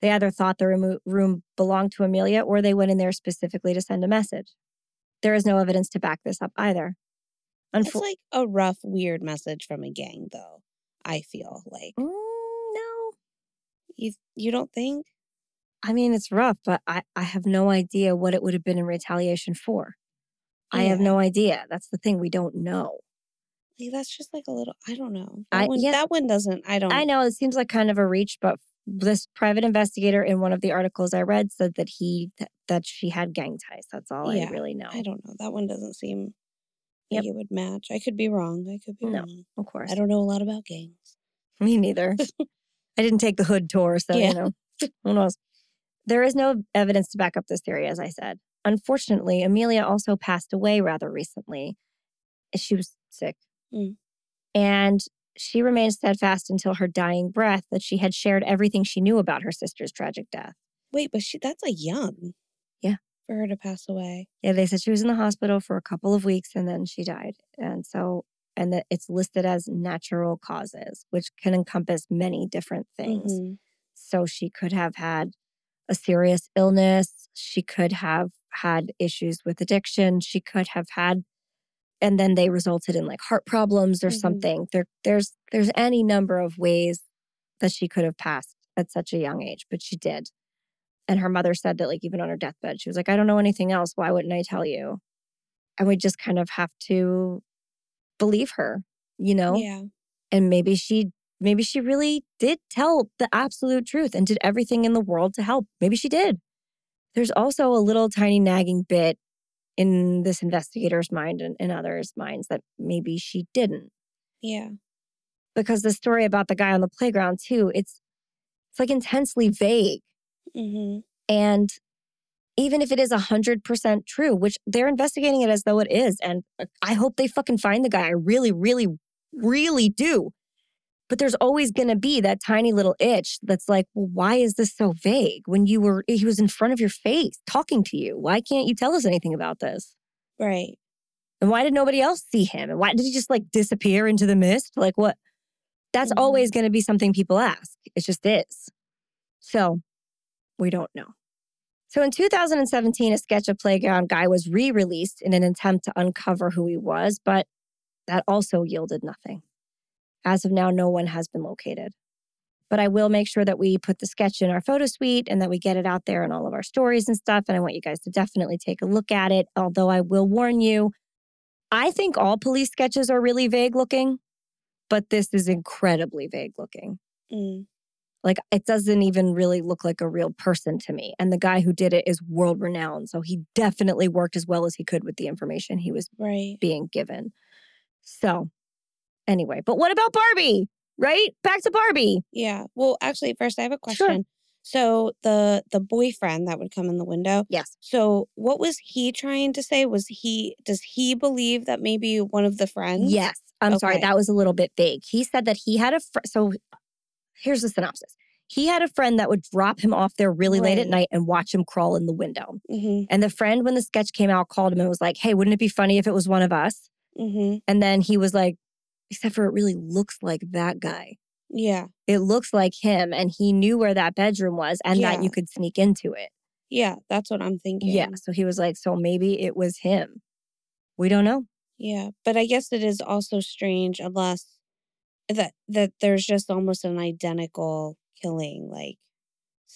They either thought the remo- room belonged to Amelia or they went in there specifically to send a message. There is no evidence to back this up either. It's Unfo- like a rough, weird message from a gang, though. I feel like Mm, no, you you don't think? I mean, it's rough, but I, I have no idea what it would have been in retaliation for. I have no idea. That's the thing. We don't know. Like, that's just like a little. I don't know. I- That one. yeah. That one doesn't. I don't. I know it seems like kind of a reach, but this private investigator in one of the articles I read said that he that she had gang ties. That's all Yeah, I really know. I don't know. That one doesn't seem like it would match. I could be wrong. I could be No, wrong. Of course. I don't know a lot about gangs. Me neither. I didn't take the hood tour, so Yeah. you know, who knows? There is no evidence to back up this theory, as I said. Unfortunately, Amelia also passed away rather recently. She was sick. Mm. And she remained steadfast until her dying breath that she had shared everything she knew about her sister's tragic death. Wait, but she that's a young. Yeah. For her to pass away. Yeah, they said she was in the hospital for a couple of weeks and then she died. And so, and that it's listed as natural causes, which can encompass many different things. Mhm. So she could have had a serious illness. She could have had issues with addiction. She could have had, and then they resulted in like heart problems or Mhm. something. There, there's there's any number of ways that she could have passed at such a young age, but she did. And her mother said that like even on her deathbed, she was like, I don't know anything else. Why wouldn't I tell you? And we just kind of have to believe her, you know? Yeah. and maybe she maybe she really did tell the absolute truth and did everything in the world to help maybe she did there's also a little tiny nagging bit in this investigator's mind and in others minds that maybe she didn't. Yeah. because the story about the guy on the playground too it's it's like intensely vague. Hmm and even if it is 100% true which they're investigating it as though it is and uh, i hope they fucking find the guy. I really really really do but there's always going to be that tiny little itch that's like well why is this so vague? when you were he was in front of your face talking to you. Why can't you tell us anything about this? Right. and why did nobody else see him? And why did he just like disappear into the mist? Like what? That's Mhm. always going to be something people ask. It just is. So we don't know. So in 2017 a sketch of playground guy was re-released in an attempt to uncover who he was but that also yielded nothing as of now no one has been located but i will make sure that we put the sketch in our photo suite and that we get it out there in all of our stories and stuff and i want you guys to definitely take a look at it although i will warn you i think all police sketches are really vague looking but this is incredibly vague looking Mm. like it doesn't even really look like a real person to me and the guy who did it is world renowned so he definitely worked as well as he could with the information he was Right. being given So, anyway, but what about Barbie? Right? Back to Barbie. Yeah. Well, actually, first I have a question. Sure. So the the boyfriend that would come in the window. Yes. So what was he trying to say? Was he does he believe that maybe one of the friends? Yes. I'm sorry, that was a little bit vague. He said that he had a fr- so here's the synopsis. He had a friend that would drop him off there really late at night and watch him crawl in the window. Mm-hmm. And the friend, when the sketch came out, called him and was like, Hey, wouldn't it be funny if it was one of us? Mm-hmm. And then he was like, Except for it really looks like that guy. Yeah. It looks like him. And he knew where that bedroom was and that you could sneak into it. Yeah. That's what I'm thinking. Yeah. So he was like, So maybe it was him. We don't know. Yeah. But I guess it is also strange unless that that there's just almost an identical killing like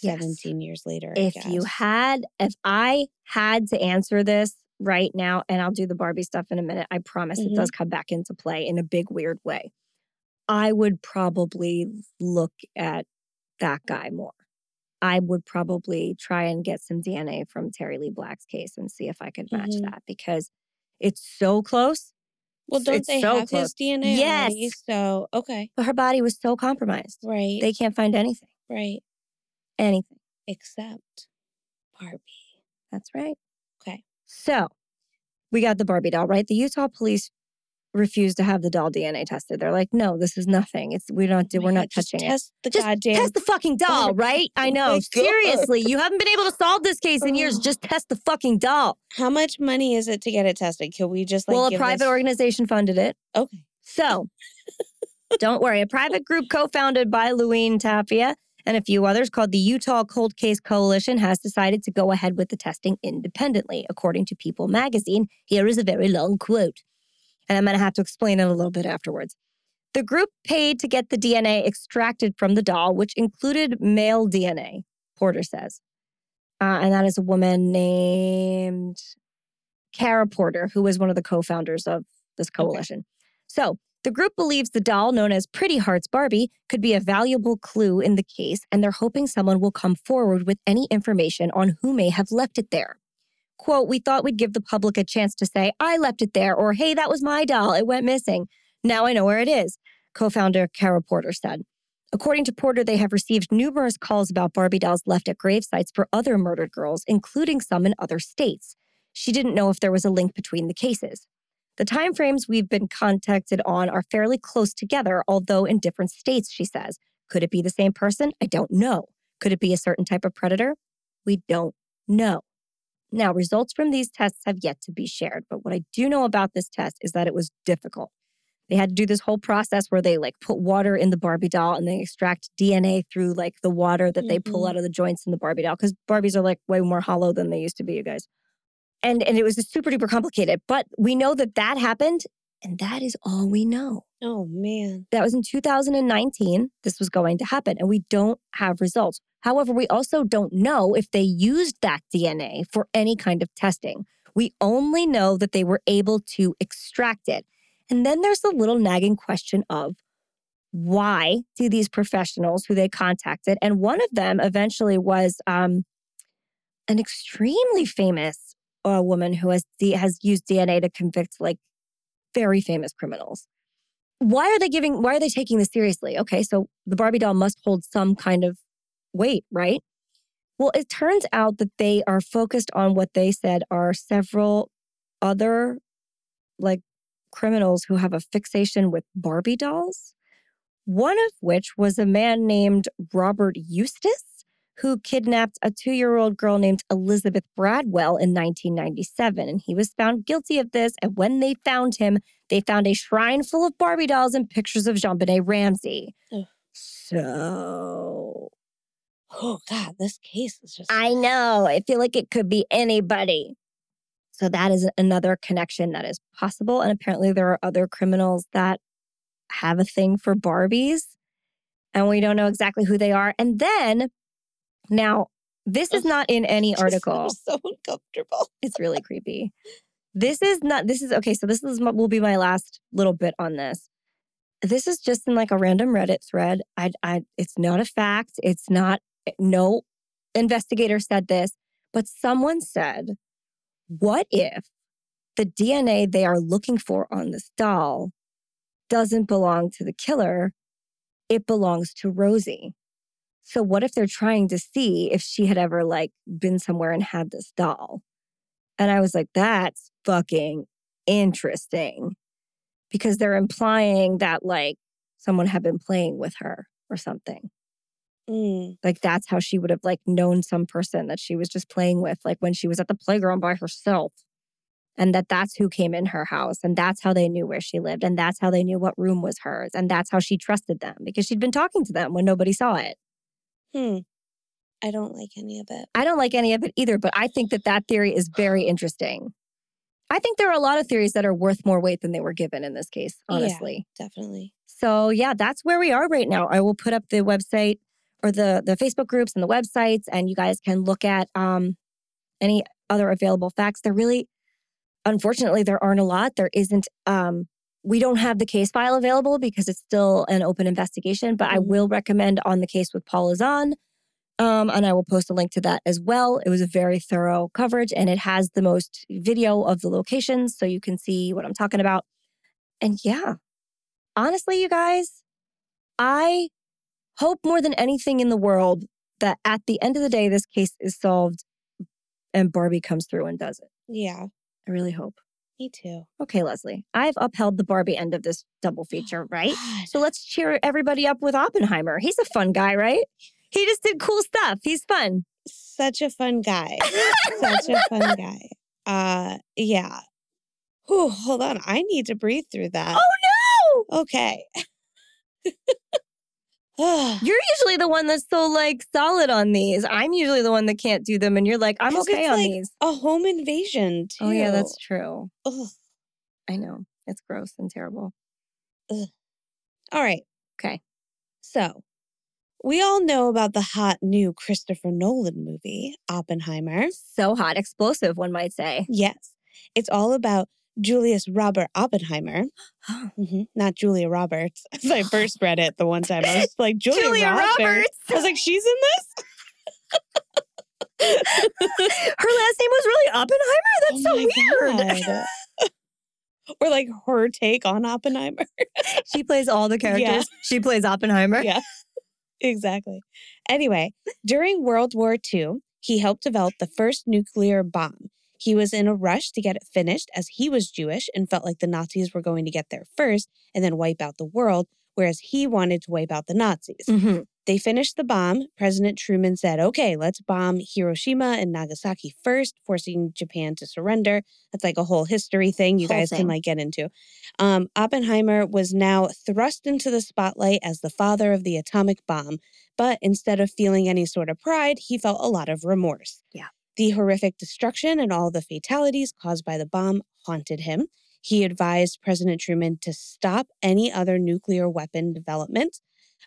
Yes. 17 years later. I if you had if i had to answer this right now and i'll do the barbie stuff in a minute i promise it Mhm. does come back into play in a big weird way i would probably look at that guy more i would probably try and get some dna from terry lee black's case and see if i could match Mhm. that because it's so close Well, don't it's they so have close. his DNA already? Yes. So okay. but her body was so compromised Right. they can't find anything right. anything Except Barbie. That's right. So we got the Barbie doll, right? The Utah police refused to have the doll DNA tested. They're like, no, this is nothing. It's we don't do Oh my we're not just touching it. Test the Just goddamn. test the fucking doll, right? I know. Seriously, you haven't been able to solve this case in years. Just test the fucking doll. How much money is it to get it tested? Can we just like well, a private this- organization funded it. Okay. So don't worry. A private group co-founded by Lewine Tapia and a few others called the Utah Cold Case Coalition has decided to go ahead with the testing independently, according to People magazine. Here is a very long quote. And I'm going to have to explain it a little bit afterwards. The group paid to get the DNA extracted from the doll, which included male DNA, Porter says. Uh, and that is a woman named Karra Porter, who was one of the co founders of this coalition. So the group believes the doll, known as Pretty Hearts Barbie, could be a valuable clue in the case, and they're hoping someone will come forward with any information on who may have left it there. Quote, we thought we'd give the public a chance to say, I left it there, or hey, that was my doll, it went missing. Now I know where it is, co founder Karra Porter said. According to Porter, they have received numerous calls about Barbie dolls left at grave sites for other murdered girls, including some in other states. She didn't know if there was a link between the cases. The timeframes we've been contacted on are fairly close together, although in different states, she says. Could it be the same person? I don't know. Could it be a certain type of predator? We don't know. Now, results from these tests have yet to be shared, but what I do know about this test is that it was difficult. They had to do this whole process where they like put water in the Barbie doll and they extract DNA through like the water that they pull Mhm. out of the joints in the Barbie doll because Barbies are like way more hollow than they used to be, you guys and and it was super duper complicated but we know that that happened and that is all we know. Oh man. that was in 2019 this was going to happen and we don't have results. However we also don't know if they used that dna for any kind of testing. We only know that they were able to extract it. And then there's the little nagging question of why do these professionals who they contacted and one of them eventually was um, an extremely famous uh, woman who has has used DNA to convict like very famous criminals. Why are they giving? Why are they taking this seriously? Okay, so the Barbie doll must hold some kind of weight, right? Well, it turns out that they are focused on what they said are several other like criminals who have a fixation with Barbie dolls. One of which was a man named Robert Eustace who kidnapped a two year old girl named Elizabeth Bradwell in 1997. And he was found guilty of this. And when they found him, they found a shrine full of Barbie dolls and pictures of JonBenét Ramsey. Ugh. So Oh God, this case is just. I know. I feel like it could be anybody. So that is another connection that is possible. And apparently, there are other criminals that have a thing for Barbies, and we don't know exactly who they are. And then, now, this is not in any article. so uncomfortable. It's really creepy. This is not, this is okay. So, this is what will be my last little bit on this. This is just in like a random Reddit thread. I, I, it's not a fact. It's not, eh, no investigator said this, but someone said, what if the DNA they are looking for on this doll doesn't belong to the killer, it belongs to Rosie. So what if they're trying to see if she had ever like been somewhere and had this doll? And I was like, that's fucking interesting because they're implying that like someone had been playing with her or something. Mm. Like that's how she would have like known some person that she was just playing with like when she was at the playground by herself. And that that's who came in her house and that's how they knew where she lived and that's how they knew what room was hers and that's how she trusted them because she'd been talking to them when nobody saw it. Hmm. I don't like any of it. I don't like any of it either, but I think that that theory is very interesting. I think there are a lot of theories that are worth more weight than they were given in this case, Yeah. honestly. Definitely. So yeah, that's where we are right now. I will put up the website or the the Facebook groups and the websites, and you guys can look at um, any other available facts. There really, unfortunately, there aren't a lot. There isn't. Um, we don't have the case file available because it's still an open investigation. But I Mhm. will recommend on the case with Paula Zahn. Um, and I will post a link to that as well. It was a very thorough coverage and it has the most video of the locations so you can see what I'm talking about. And yeah, honestly, you guys, I hope more than anything in the world that at the end of the day, this case is solved and Barbie comes through and does it. Yeah. I really hope. Me too. Okay, Leslie, I've upheld the Barbie end of this double feature, right? So let's cheer everybody up with Oppenheimer. He's a fun guy, right? He just did cool stuff. He's fun. Such a fun guy. Such a fun guy. Uh yeah. Whew, hold on. I need to breathe through that. Oh no! Okay. You're usually the one that's so like solid on these. I'm usually the one that can't do them, and you're like, I'm okay it's on like- these. a home invasion too. Oh yeah, that's true. Ugh. I know it's gross and terrible. Ugh. All right. Okay. So, we all know about the hot new Christopher Nolan movie, Oppenheimer. So hot, explosive, one might say. Yes. It's all about Julius Robert Oppenheimer, Mhm, not Julia Roberts. As I first read it the one time, I was like, Julia, Julia Roberts. Roberts. I was like, she's in this? Her last name was really Oppenheimer. That's Oh so weird. Or like her take on Oppenheimer. she plays all the characters. She plays Oppenheimer. Yeah. exactly. Anyway, during World War II, he helped develop the first nuclear bomb. He was in a rush to get it finished as he was Jewish and felt like the Nazis were going to get there first and then wipe out the world, whereas he wanted to wipe out the Nazis. Mhm. They finished the bomb. President Truman said, okay, let's bomb Hiroshima and Nagasaki first, forcing Japan to surrender. That's like a whole history thing you Whole guys thing. can like get into. Um, Oppenheimer was now thrust into the spotlight as the father of the atomic bomb, but instead of feeling any sort of pride, he felt a lot of remorse. Yeah. The horrific destruction and all the fatalities caused by the bomb haunted him. He advised President Truman to stop any other nuclear weapon development.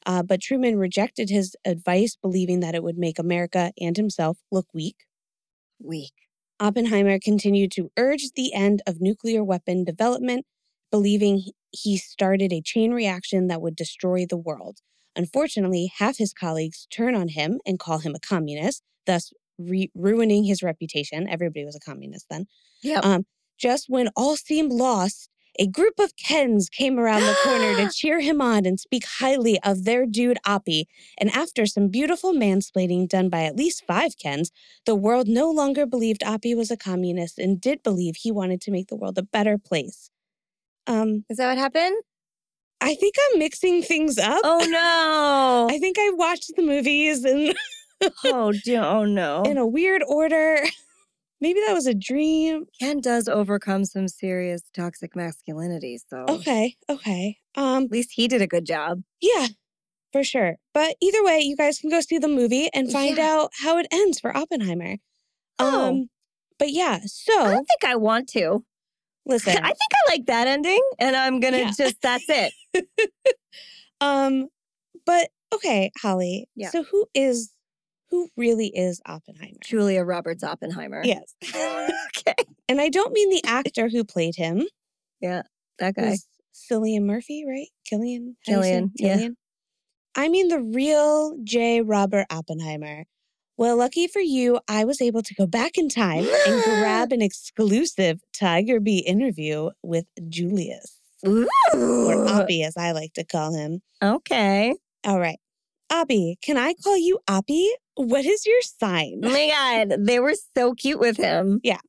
Uh, but Truman rejected his advice, believing that it would make America and himself look weak. Weak. Oppenheimer continued to urge the end of nuclear weapon development, believing he- he started a chain reaction that would destroy the world. Unfortunately, half his colleagues turn on him and call him a communist, thus re- ruining his reputation. Everybody was a communist then. Yeah. Um, just when all seemed lost, a group of Kens came around the corner to cheer him on and speak highly of their dude Oppie. And after some beautiful mansplaining done by at least five Kens, the world no longer believed Oppie was a communist and did believe he wanted to make the world a better place. Um, Is that what happened? I think I'm mixing things up. Oh no. I think I watched the movies in, oh, do- oh no. in a weird order. Maybe that was a dream. Ken does overcome some serious toxic masculinity, so Okay, okay. Um, at least he did a good job. Yeah, for sure. But either way, you guys can go see the movie and find Yeah. out how it ends for Oppenheimer. Oh. Um, but yeah, so I don't think I want to. listen. I think I like that ending, and I'm gonna Yeah. just that's it. um, but okay, Holly. Yeah. So who is who really is Oppenheimer? Julia Roberts Oppenheimer. Yes. okay. and I don't mean the actor who played him. Yeah, that guy. Cillian Murphy, right? Killian? Do you yeah. I mean the real J. Robert Oppenheimer. Well, lucky for you, I was able to go back in time and grab an exclusive Tiger Beat interview with Julius. Ooh. or Oppie, as I like to call him. Okay. All right. Oppie, can I call you Oppie? What is your sign? Oh my God. They were so cute with him. Yeah.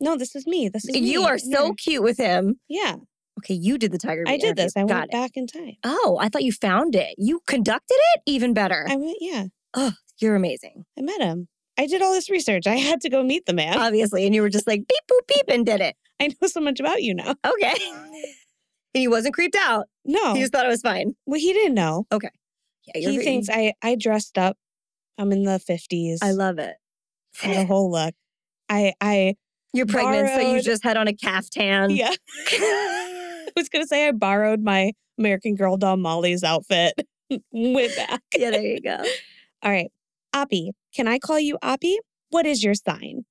No, this is me. This is You me. are so Yeah. cute with him. Yeah, Okay, you did the tiger. I did this. I interview. went it. back in time. Oh, I thought you found it. You conducted it? Even better. I went, yeah, Oh, You're amazing. I met him. I did all this research. I had to go meet the man. Obviously. And you were just like beep, boop, beep, and did it. I know so much about you now. Okay. and he wasn't creeped out. No, He just thought it was fine. well, he didn't know. You're He thinks I I dressed up. I'm in the fifties. I love it. the eh. whole look. I I You're pregnant, so you borrowed- just had on a caftan. yeah. I was gonna say I borrowed my American Girl doll Molly's outfit way back. yeah, there you go. All right, Oppie, can I call you Oppie? What is your sign?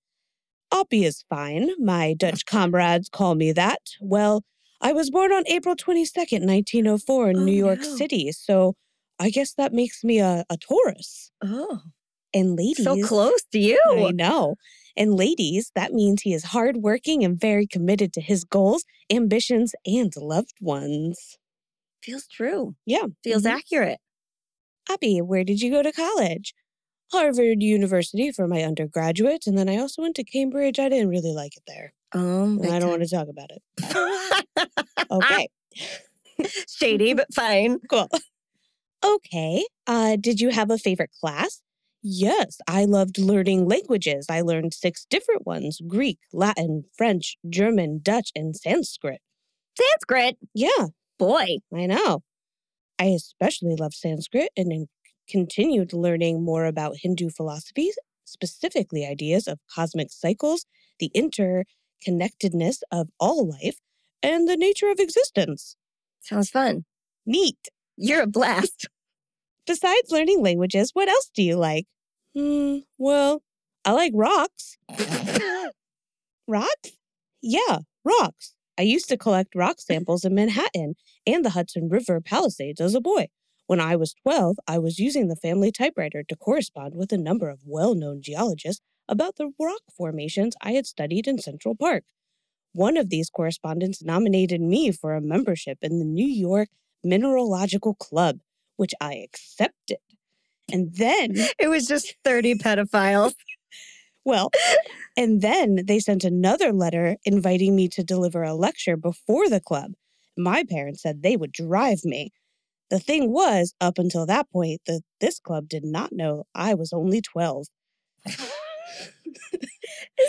Oppie is fine. My Dutch comrades call me that. Well, I was born on April 22nd, 1904 in Oh, New York no. City, so I guess that makes me a, a Taurus. Oh, And ladies, so close to you. I know. And ladies, that means he is hardworking and very committed to his goals, ambitions, and loved ones. Feels true. Yeah. Feels mhm. accurate. Abby, where did you go to college? Harvard University for my undergraduate, and then I also went to Cambridge. I didn't really like it there. Um, I don't want to talk about it. Okay, Shady, but fine. cool. Okay. Uh, did you have a favorite class? Yes, I loved learning languages. I learned six different ones Greek, Latin, French, German, Dutch, and Sanskrit. Sanskrit. Yeah, Boy. I know. I especially loved Sanskrit and continued learning more about Hindu philosophy, specifically ideas of cosmic cycles, the interconnectedness of all life, and the nature of existence. Sounds fun. Neat. You're a blast. Besides learning languages, what else do you like? Hmm, well, I like rocks. Rocks? Yeah, rocks. I used to collect rock samples in Manhattan and the Hudson River Palisades as a boy. When I was 12, I was using the family typewriter to correspond with a number of well known geologists about the rock formations I had studied in Central Park. One of these correspondents nominated me for a membership in the New York Mineralogical Club, which I accepted. And then it was just 30 pedophiles. well, and then they sent another letter inviting me to deliver a lecture before the club. My parents said they would drive me. The thing was, up until that point, that this club did not know I was only 12. Is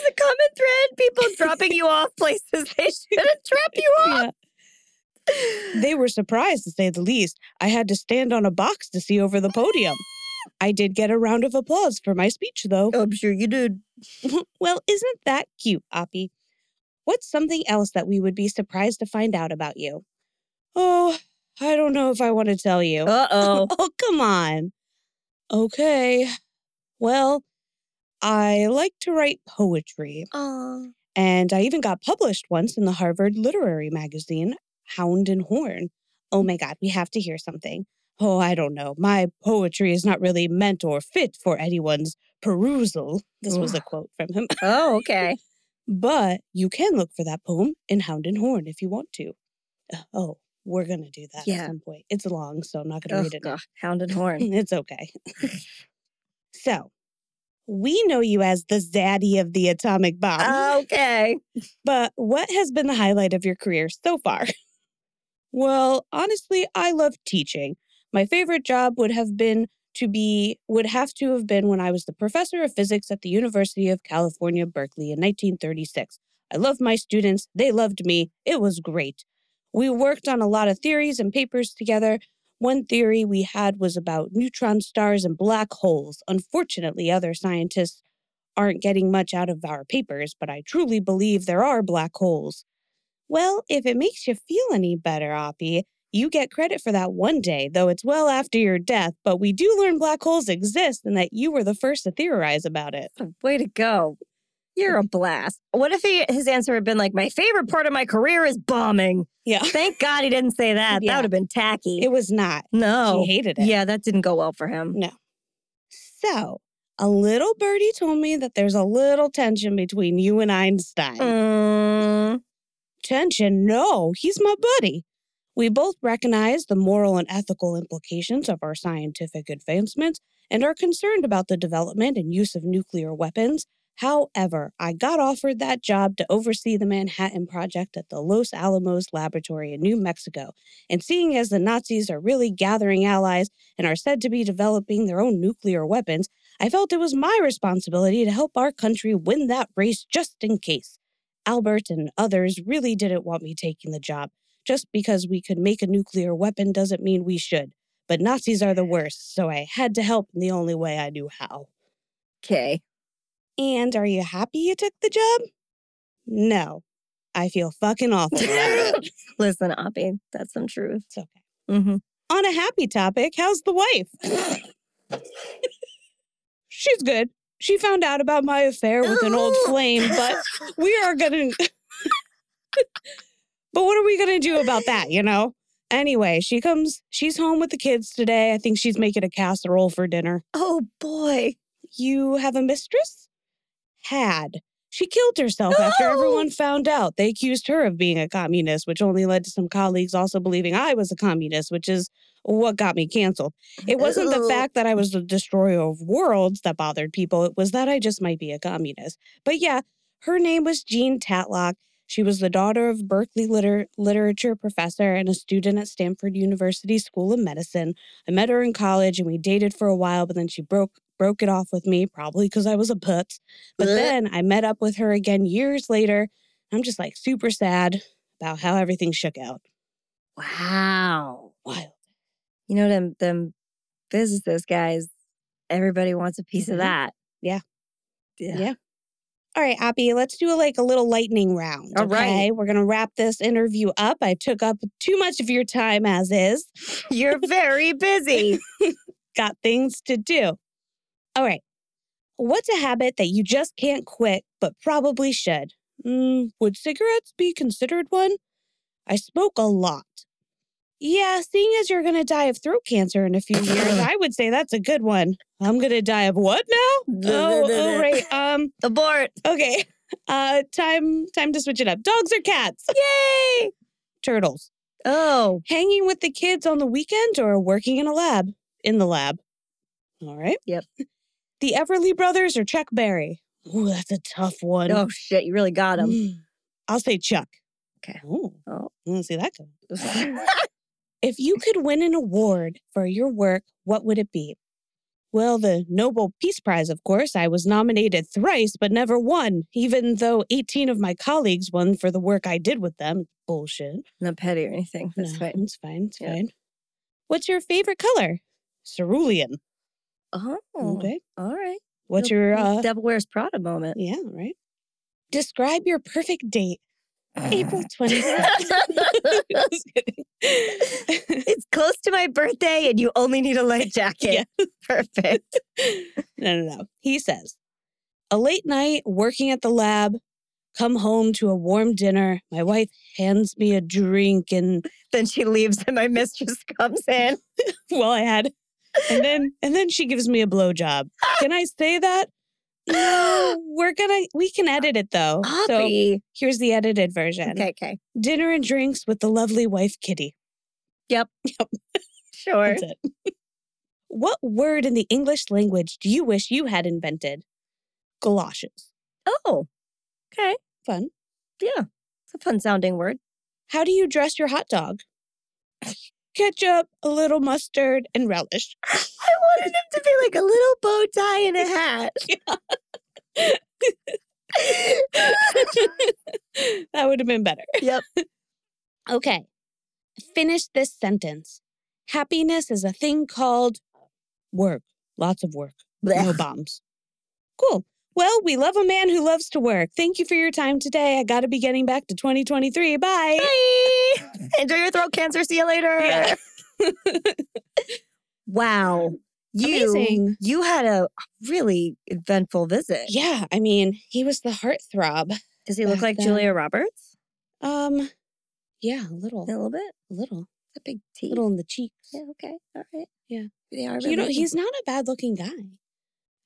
the common thread people dropping you off places they shouldn't drop you off? They were surprised, to say the least. I had to stand on a box to see over the podium. I did get a round of applause for my speech, though. I'm sure you did. well, isn't that cute, Oppie? What's something else that we would be surprised to find out about you? Oh, I don't know if I want to tell you. Uh oh. oh, come on. Okay. Well, I like to write poetry, Oh. and I even got published once in the Harvard Literary Magazine, Hound and Horn. Oh my God, we have to hear something. Oh, I don't know. My poetry is not really meant or fit for anyone's perusal. This was a quote from him. Oh, okay. But you can look for that poem in Hound and Horn if you want to. Uh, Oh, we're going to do that Yeah. at some point. It's long, so I'm not going to Oh, read it now. God. Hound and horn. It's okay. so, we know you as the zaddy of the atomic bomb. okay. But what has been the highlight of your career so far? Well, honestly, I love teaching. My favorite job would have been to be would have to have been when I was the professor of physics at the University of California, Berkeley in 1936. I loved my students, they loved me. It was great. We worked on a lot of theories and papers together. One theory we had was about neutron stars and black holes. Unfortunately, other scientists aren't getting much out of our papers, but I truly believe there are black holes. Well, if it makes you feel any better, Oppie, you get credit for that one day, though it's well after your death, but we do learn black holes exist and that you were the first to theorize about it. Way to go. You're a blast. What if he, his answer had been like, my favorite part of my career is bombing? Yeah. Thank God he didn't say that. That would have been tacky. It was not. no. She hated it. Yeah, that didn't go well for him. No. So, a little birdie told me that there's a little tension between you and Einstein. Mm, Tension? No, he's my buddy. We both recognize the moral and ethical implications of our scientific advancements and are concerned about the development and use of nuclear weapons. However, I got offered that job to oversee the Manhattan Project at the Los Alamos Laboratory in New Mexico. And seeing as the Nazis are really gathering allies and are said to be developing their own nuclear weapons, I felt it was my responsibility to help our country win that race just in case. Albert and others really didn't want me taking the job. Just because we could make a nuclear weapon doesn't mean we should. But Nazis are the worst, so I had to help in the only way I knew how. Okay. And are you happy you took the job? No. I feel fucking awful. Listen, Oppie, that's some truth. It's okay. Mm-hmm. On a happy topic, how's the wife? She's good. She found out about my affair with an old flame, but we are gonna. but what are we gonna do about that, you know? Anyway, she comes, she's home with the kids today. I think she's making a casserole for dinner. Oh boy. You have a mistress? Had. She killed herself after everyone found out. They accused her of being a communist, which only led to some colleagues also believing I was a communist, which is what got me canceled. It wasn't the fact that I was the destroyer of worlds that bothered people, it was that I just might be a communist. But yeah, her name was Jean Tatlock. She was the daughter of Berkeley liter- literature professor and a student at Stanford University School of Medicine. I met her in college and we dated for a while, but then she broke broke it off with me, probably because I was a putz. But Blech. then I met up with her again years later. I'm just like super sad about how everything shook out. Wow. Wild. You know them them physicist guys. Everybody wants a piece Mhm. of that. Yeah. Yeah. Yeah. All right, Oppie, let's do a, like a little lightning round. All right. okay? We're gonna wrap this interview up. I took up too much of your time as is. You're very busy. Got things to do. All right. What's a habit that you just can't quit but probably should? Mm, would cigarettes be considered one? I smoke a lot. Yeah, seeing as you're gonna die of throat cancer in a few years, I would say that's a good one. I'm gonna die of what now? Oh, oh right. Um, Abort. Okay. Uh time time to switch it up. Dogs or cats? Yay. Turtles. Oh. Hanging with the kids on the weekend or working in a lab? In the lab. All right. Yep. The Everly Brothers or Chuck Berry? Ooh, that's a tough one. Oh shit, you really got him. Mm. I'll say Chuck. Okay. Oh, Oh. I didn't see that coming. If you could win an award for your work, what would it be? Well, the Nobel Peace Prize, of course. I was nominated thrice, but never won, even though 18 of my colleagues won for the work I did with them. Bullshit. Not petty or anything. That's no, fine. It's fine. It's Yeah. fine. What's your favorite color? Cerulean. Oh. Okay. All right. What's your uh Devil Wears Prada moment? yeah, right? Describe your perfect date. April 26th. It's close to my birthday and you only need a light jacket. Yeah. Perfect. no, no, no. He says, a late night working at the lab, come home to a warm dinner. My wife hands me a drink and Then she leaves and my mistress comes in. well, I had and then and then she gives me a blowjob. Can I say that? No, we're gonna we can edit it though. So Hoppy. here's the edited version. Okay, okay. Dinner and drinks with the lovely wife Kitty. Yep. Yep. Sure. That's it. what word in the English language do you wish you had invented? Galoshes. Oh. Okay. Fun. Yeah. It's a fun sounding word. How do you dress your hot dog? Ketchup, a little mustard, and relish. I wanted him to be like a little bow tie and a hat. that would have been better. Yep. Okay. Finish this sentence. Happiness is a thing called work. Lots of work. No bombs. Cool. Well, we love a man who loves to work. Thank you for your time today. I got to be getting back to 2023. Bye. Bye. Enjoy your throat cancer. See you later. Yeah. wow. You Amazing. you had a really eventful visit. Yeah, I mean, he was the heartthrob. Does he look Back like then. Julia Roberts? Um, yeah, a little, A little bit. a little, A big T. little in the cheeks. Yeah, okay. All right. Yeah. They are You know, he's not a bad looking guy.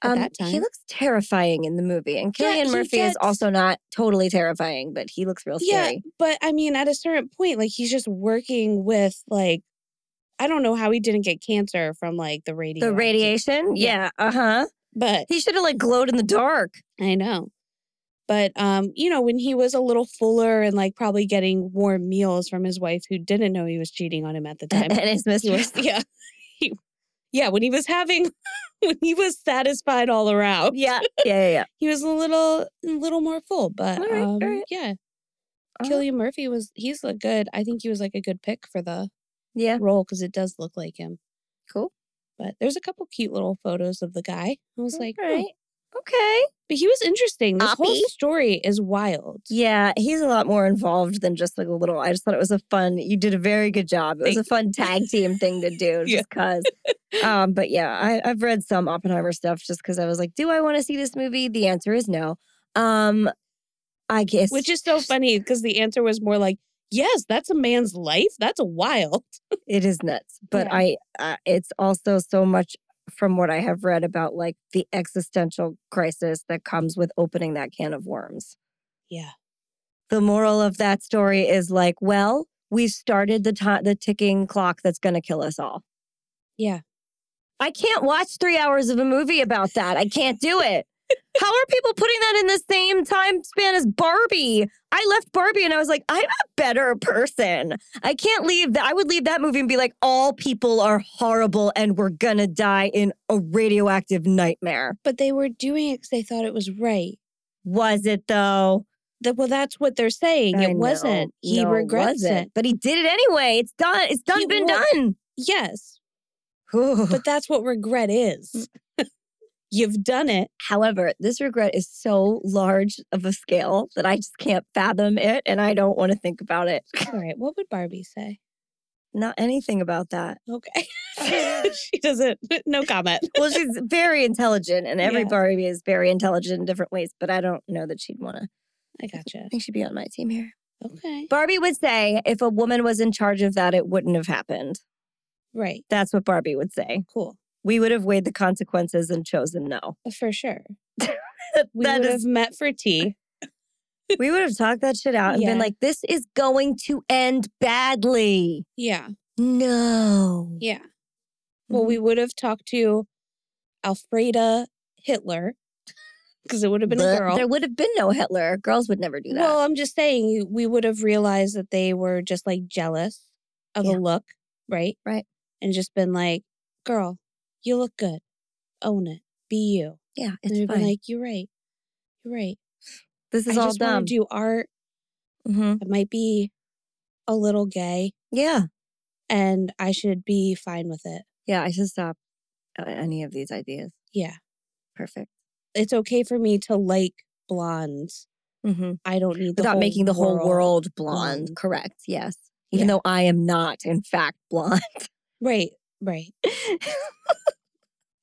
Um, he looks terrifying in the movie, and Yeah, Cillian he Murphy is also not totally terrifying, but he looks real scary. Yeah, but I mean, at a certain point, like he's just working with like, I don't know how he didn't get cancer from like the radio. The radiation, Yeah. yeah, uh huh. but He should have like glowed in the dark. I know. But um, you know, when he was a little fuller and like probably getting warm meals from his wife who didn't know he was cheating on him at the time. and his mistress. was, yeah. He, yeah, when he was having when he was satisfied all around. yeah, yeah, yeah, yeah. He was a little a little more full, but right, um right. yeah. Uh-huh. Cillian Murphy was he's a good I think he was like a good pick for the Yeah, role because it does look like him. cool. But there's a couple cute little photos of the guy. I was like, All "Hmm." right. Okay. But he was interesting. This whole story is wild. Yeah, he's a lot more involved than just like a little. I just thought it was a fun. You did a very good job. It was a fun tag team thing to do, just cause. Um, but yeah, I, I've read some Oppenheimer stuff just because I was like, do I want to see this movie? The answer is no. Um, I guess Which is so funny because the answer was more like, yes, that's a man's life. That's wild. it is nuts. But Yeah. I, uh, it's also so much from what I have read about like the existential crisis that comes with opening that can of worms. Yeah. the moral of that story is like, well, we've started the the ticking clock that's going to kill us all. Yeah. I can't watch three hours of a movie about that. I can't do it. How are people putting that in the same time span as Barbie? I left Barbie and I was like, I'm a better person. I can't leave that. I would leave that movie and be like, all people are horrible and we're gonna die in a radioactive nightmare. But they were doing it because they thought it was right. Was it though? That well, that's what they're saying. I It wasn't. He No, regrets wasn't. it. But he did it anyway. It's done. It's done, He been wa- done. Yes, but that's what regret is. You've done it. However, this regret is so large of a scale that I just can't fathom it and I don't want to think about it. All right. What would Barbie say? Not anything about that. Okay. she doesn't. No comment. Well, she's very intelligent and every Yeah. Barbie is very intelligent in different ways, but I don't know that she'd want to. I gotcha. I think she'd be on my team here. Okay. Barbie would say if a woman was in charge of that, it wouldn't have happened. Right. That's what Barbie would say. Cool. We would have weighed the consequences and chosen no. For sure. We That would is- have met for tea. we would have talked that shit out and Yeah. been like, this is going to end badly. Yeah. No. Yeah. Well, Mhm. we would have talked to Alfreda Hitler because it would have been But a girl. There would have been no Hitler. Girls would never do that. Well, I'm just saying we would have realized that they were just like jealous of Yeah. the look, right? Right. And just been like, girl, you look good. Own it. Be you. yeah, and it's they'd fine. be like, you're right. You're right. this is I all just dumb. to do art. Mhm. It might be a little gay Yeah, and I should be fine with it. yeah. I should stop uh, any of these ideas. Yeah. Perfect. It's okay for me to like blondes. hmm I don't need the Without whole making the whole world blonde. blonde. Correct. Yes. Even Yeah. though I am not, in fact, blonde. Right, right.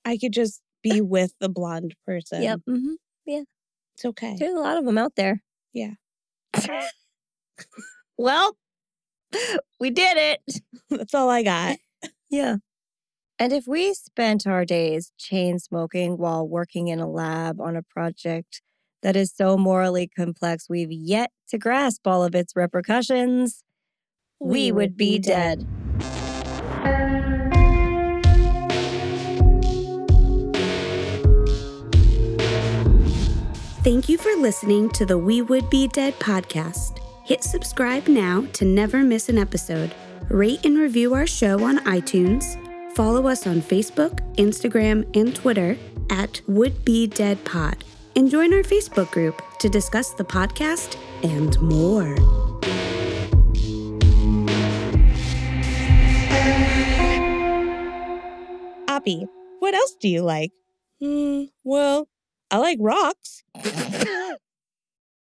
I could just be with the blonde person. yep. hmm It's okay. There's a lot of them out there. Yeah. well, we did it. That's all I got. Yeah. And if we spent our days chain smoking while working in a lab on a project that is so morally complex we've yet to grasp all of its repercussions, we, would be dead. Thank you for listening to the We Would Be Dead podcast. Hit subscribe now to never miss an episode. Rate and review our show on iTunes. Follow us on Facebook, Instagram, and Twitter at Would Be Dead Pod. And join our Facebook group to discuss the podcast and more. Oppie, what else do you like? Hmm, well, I like rocks.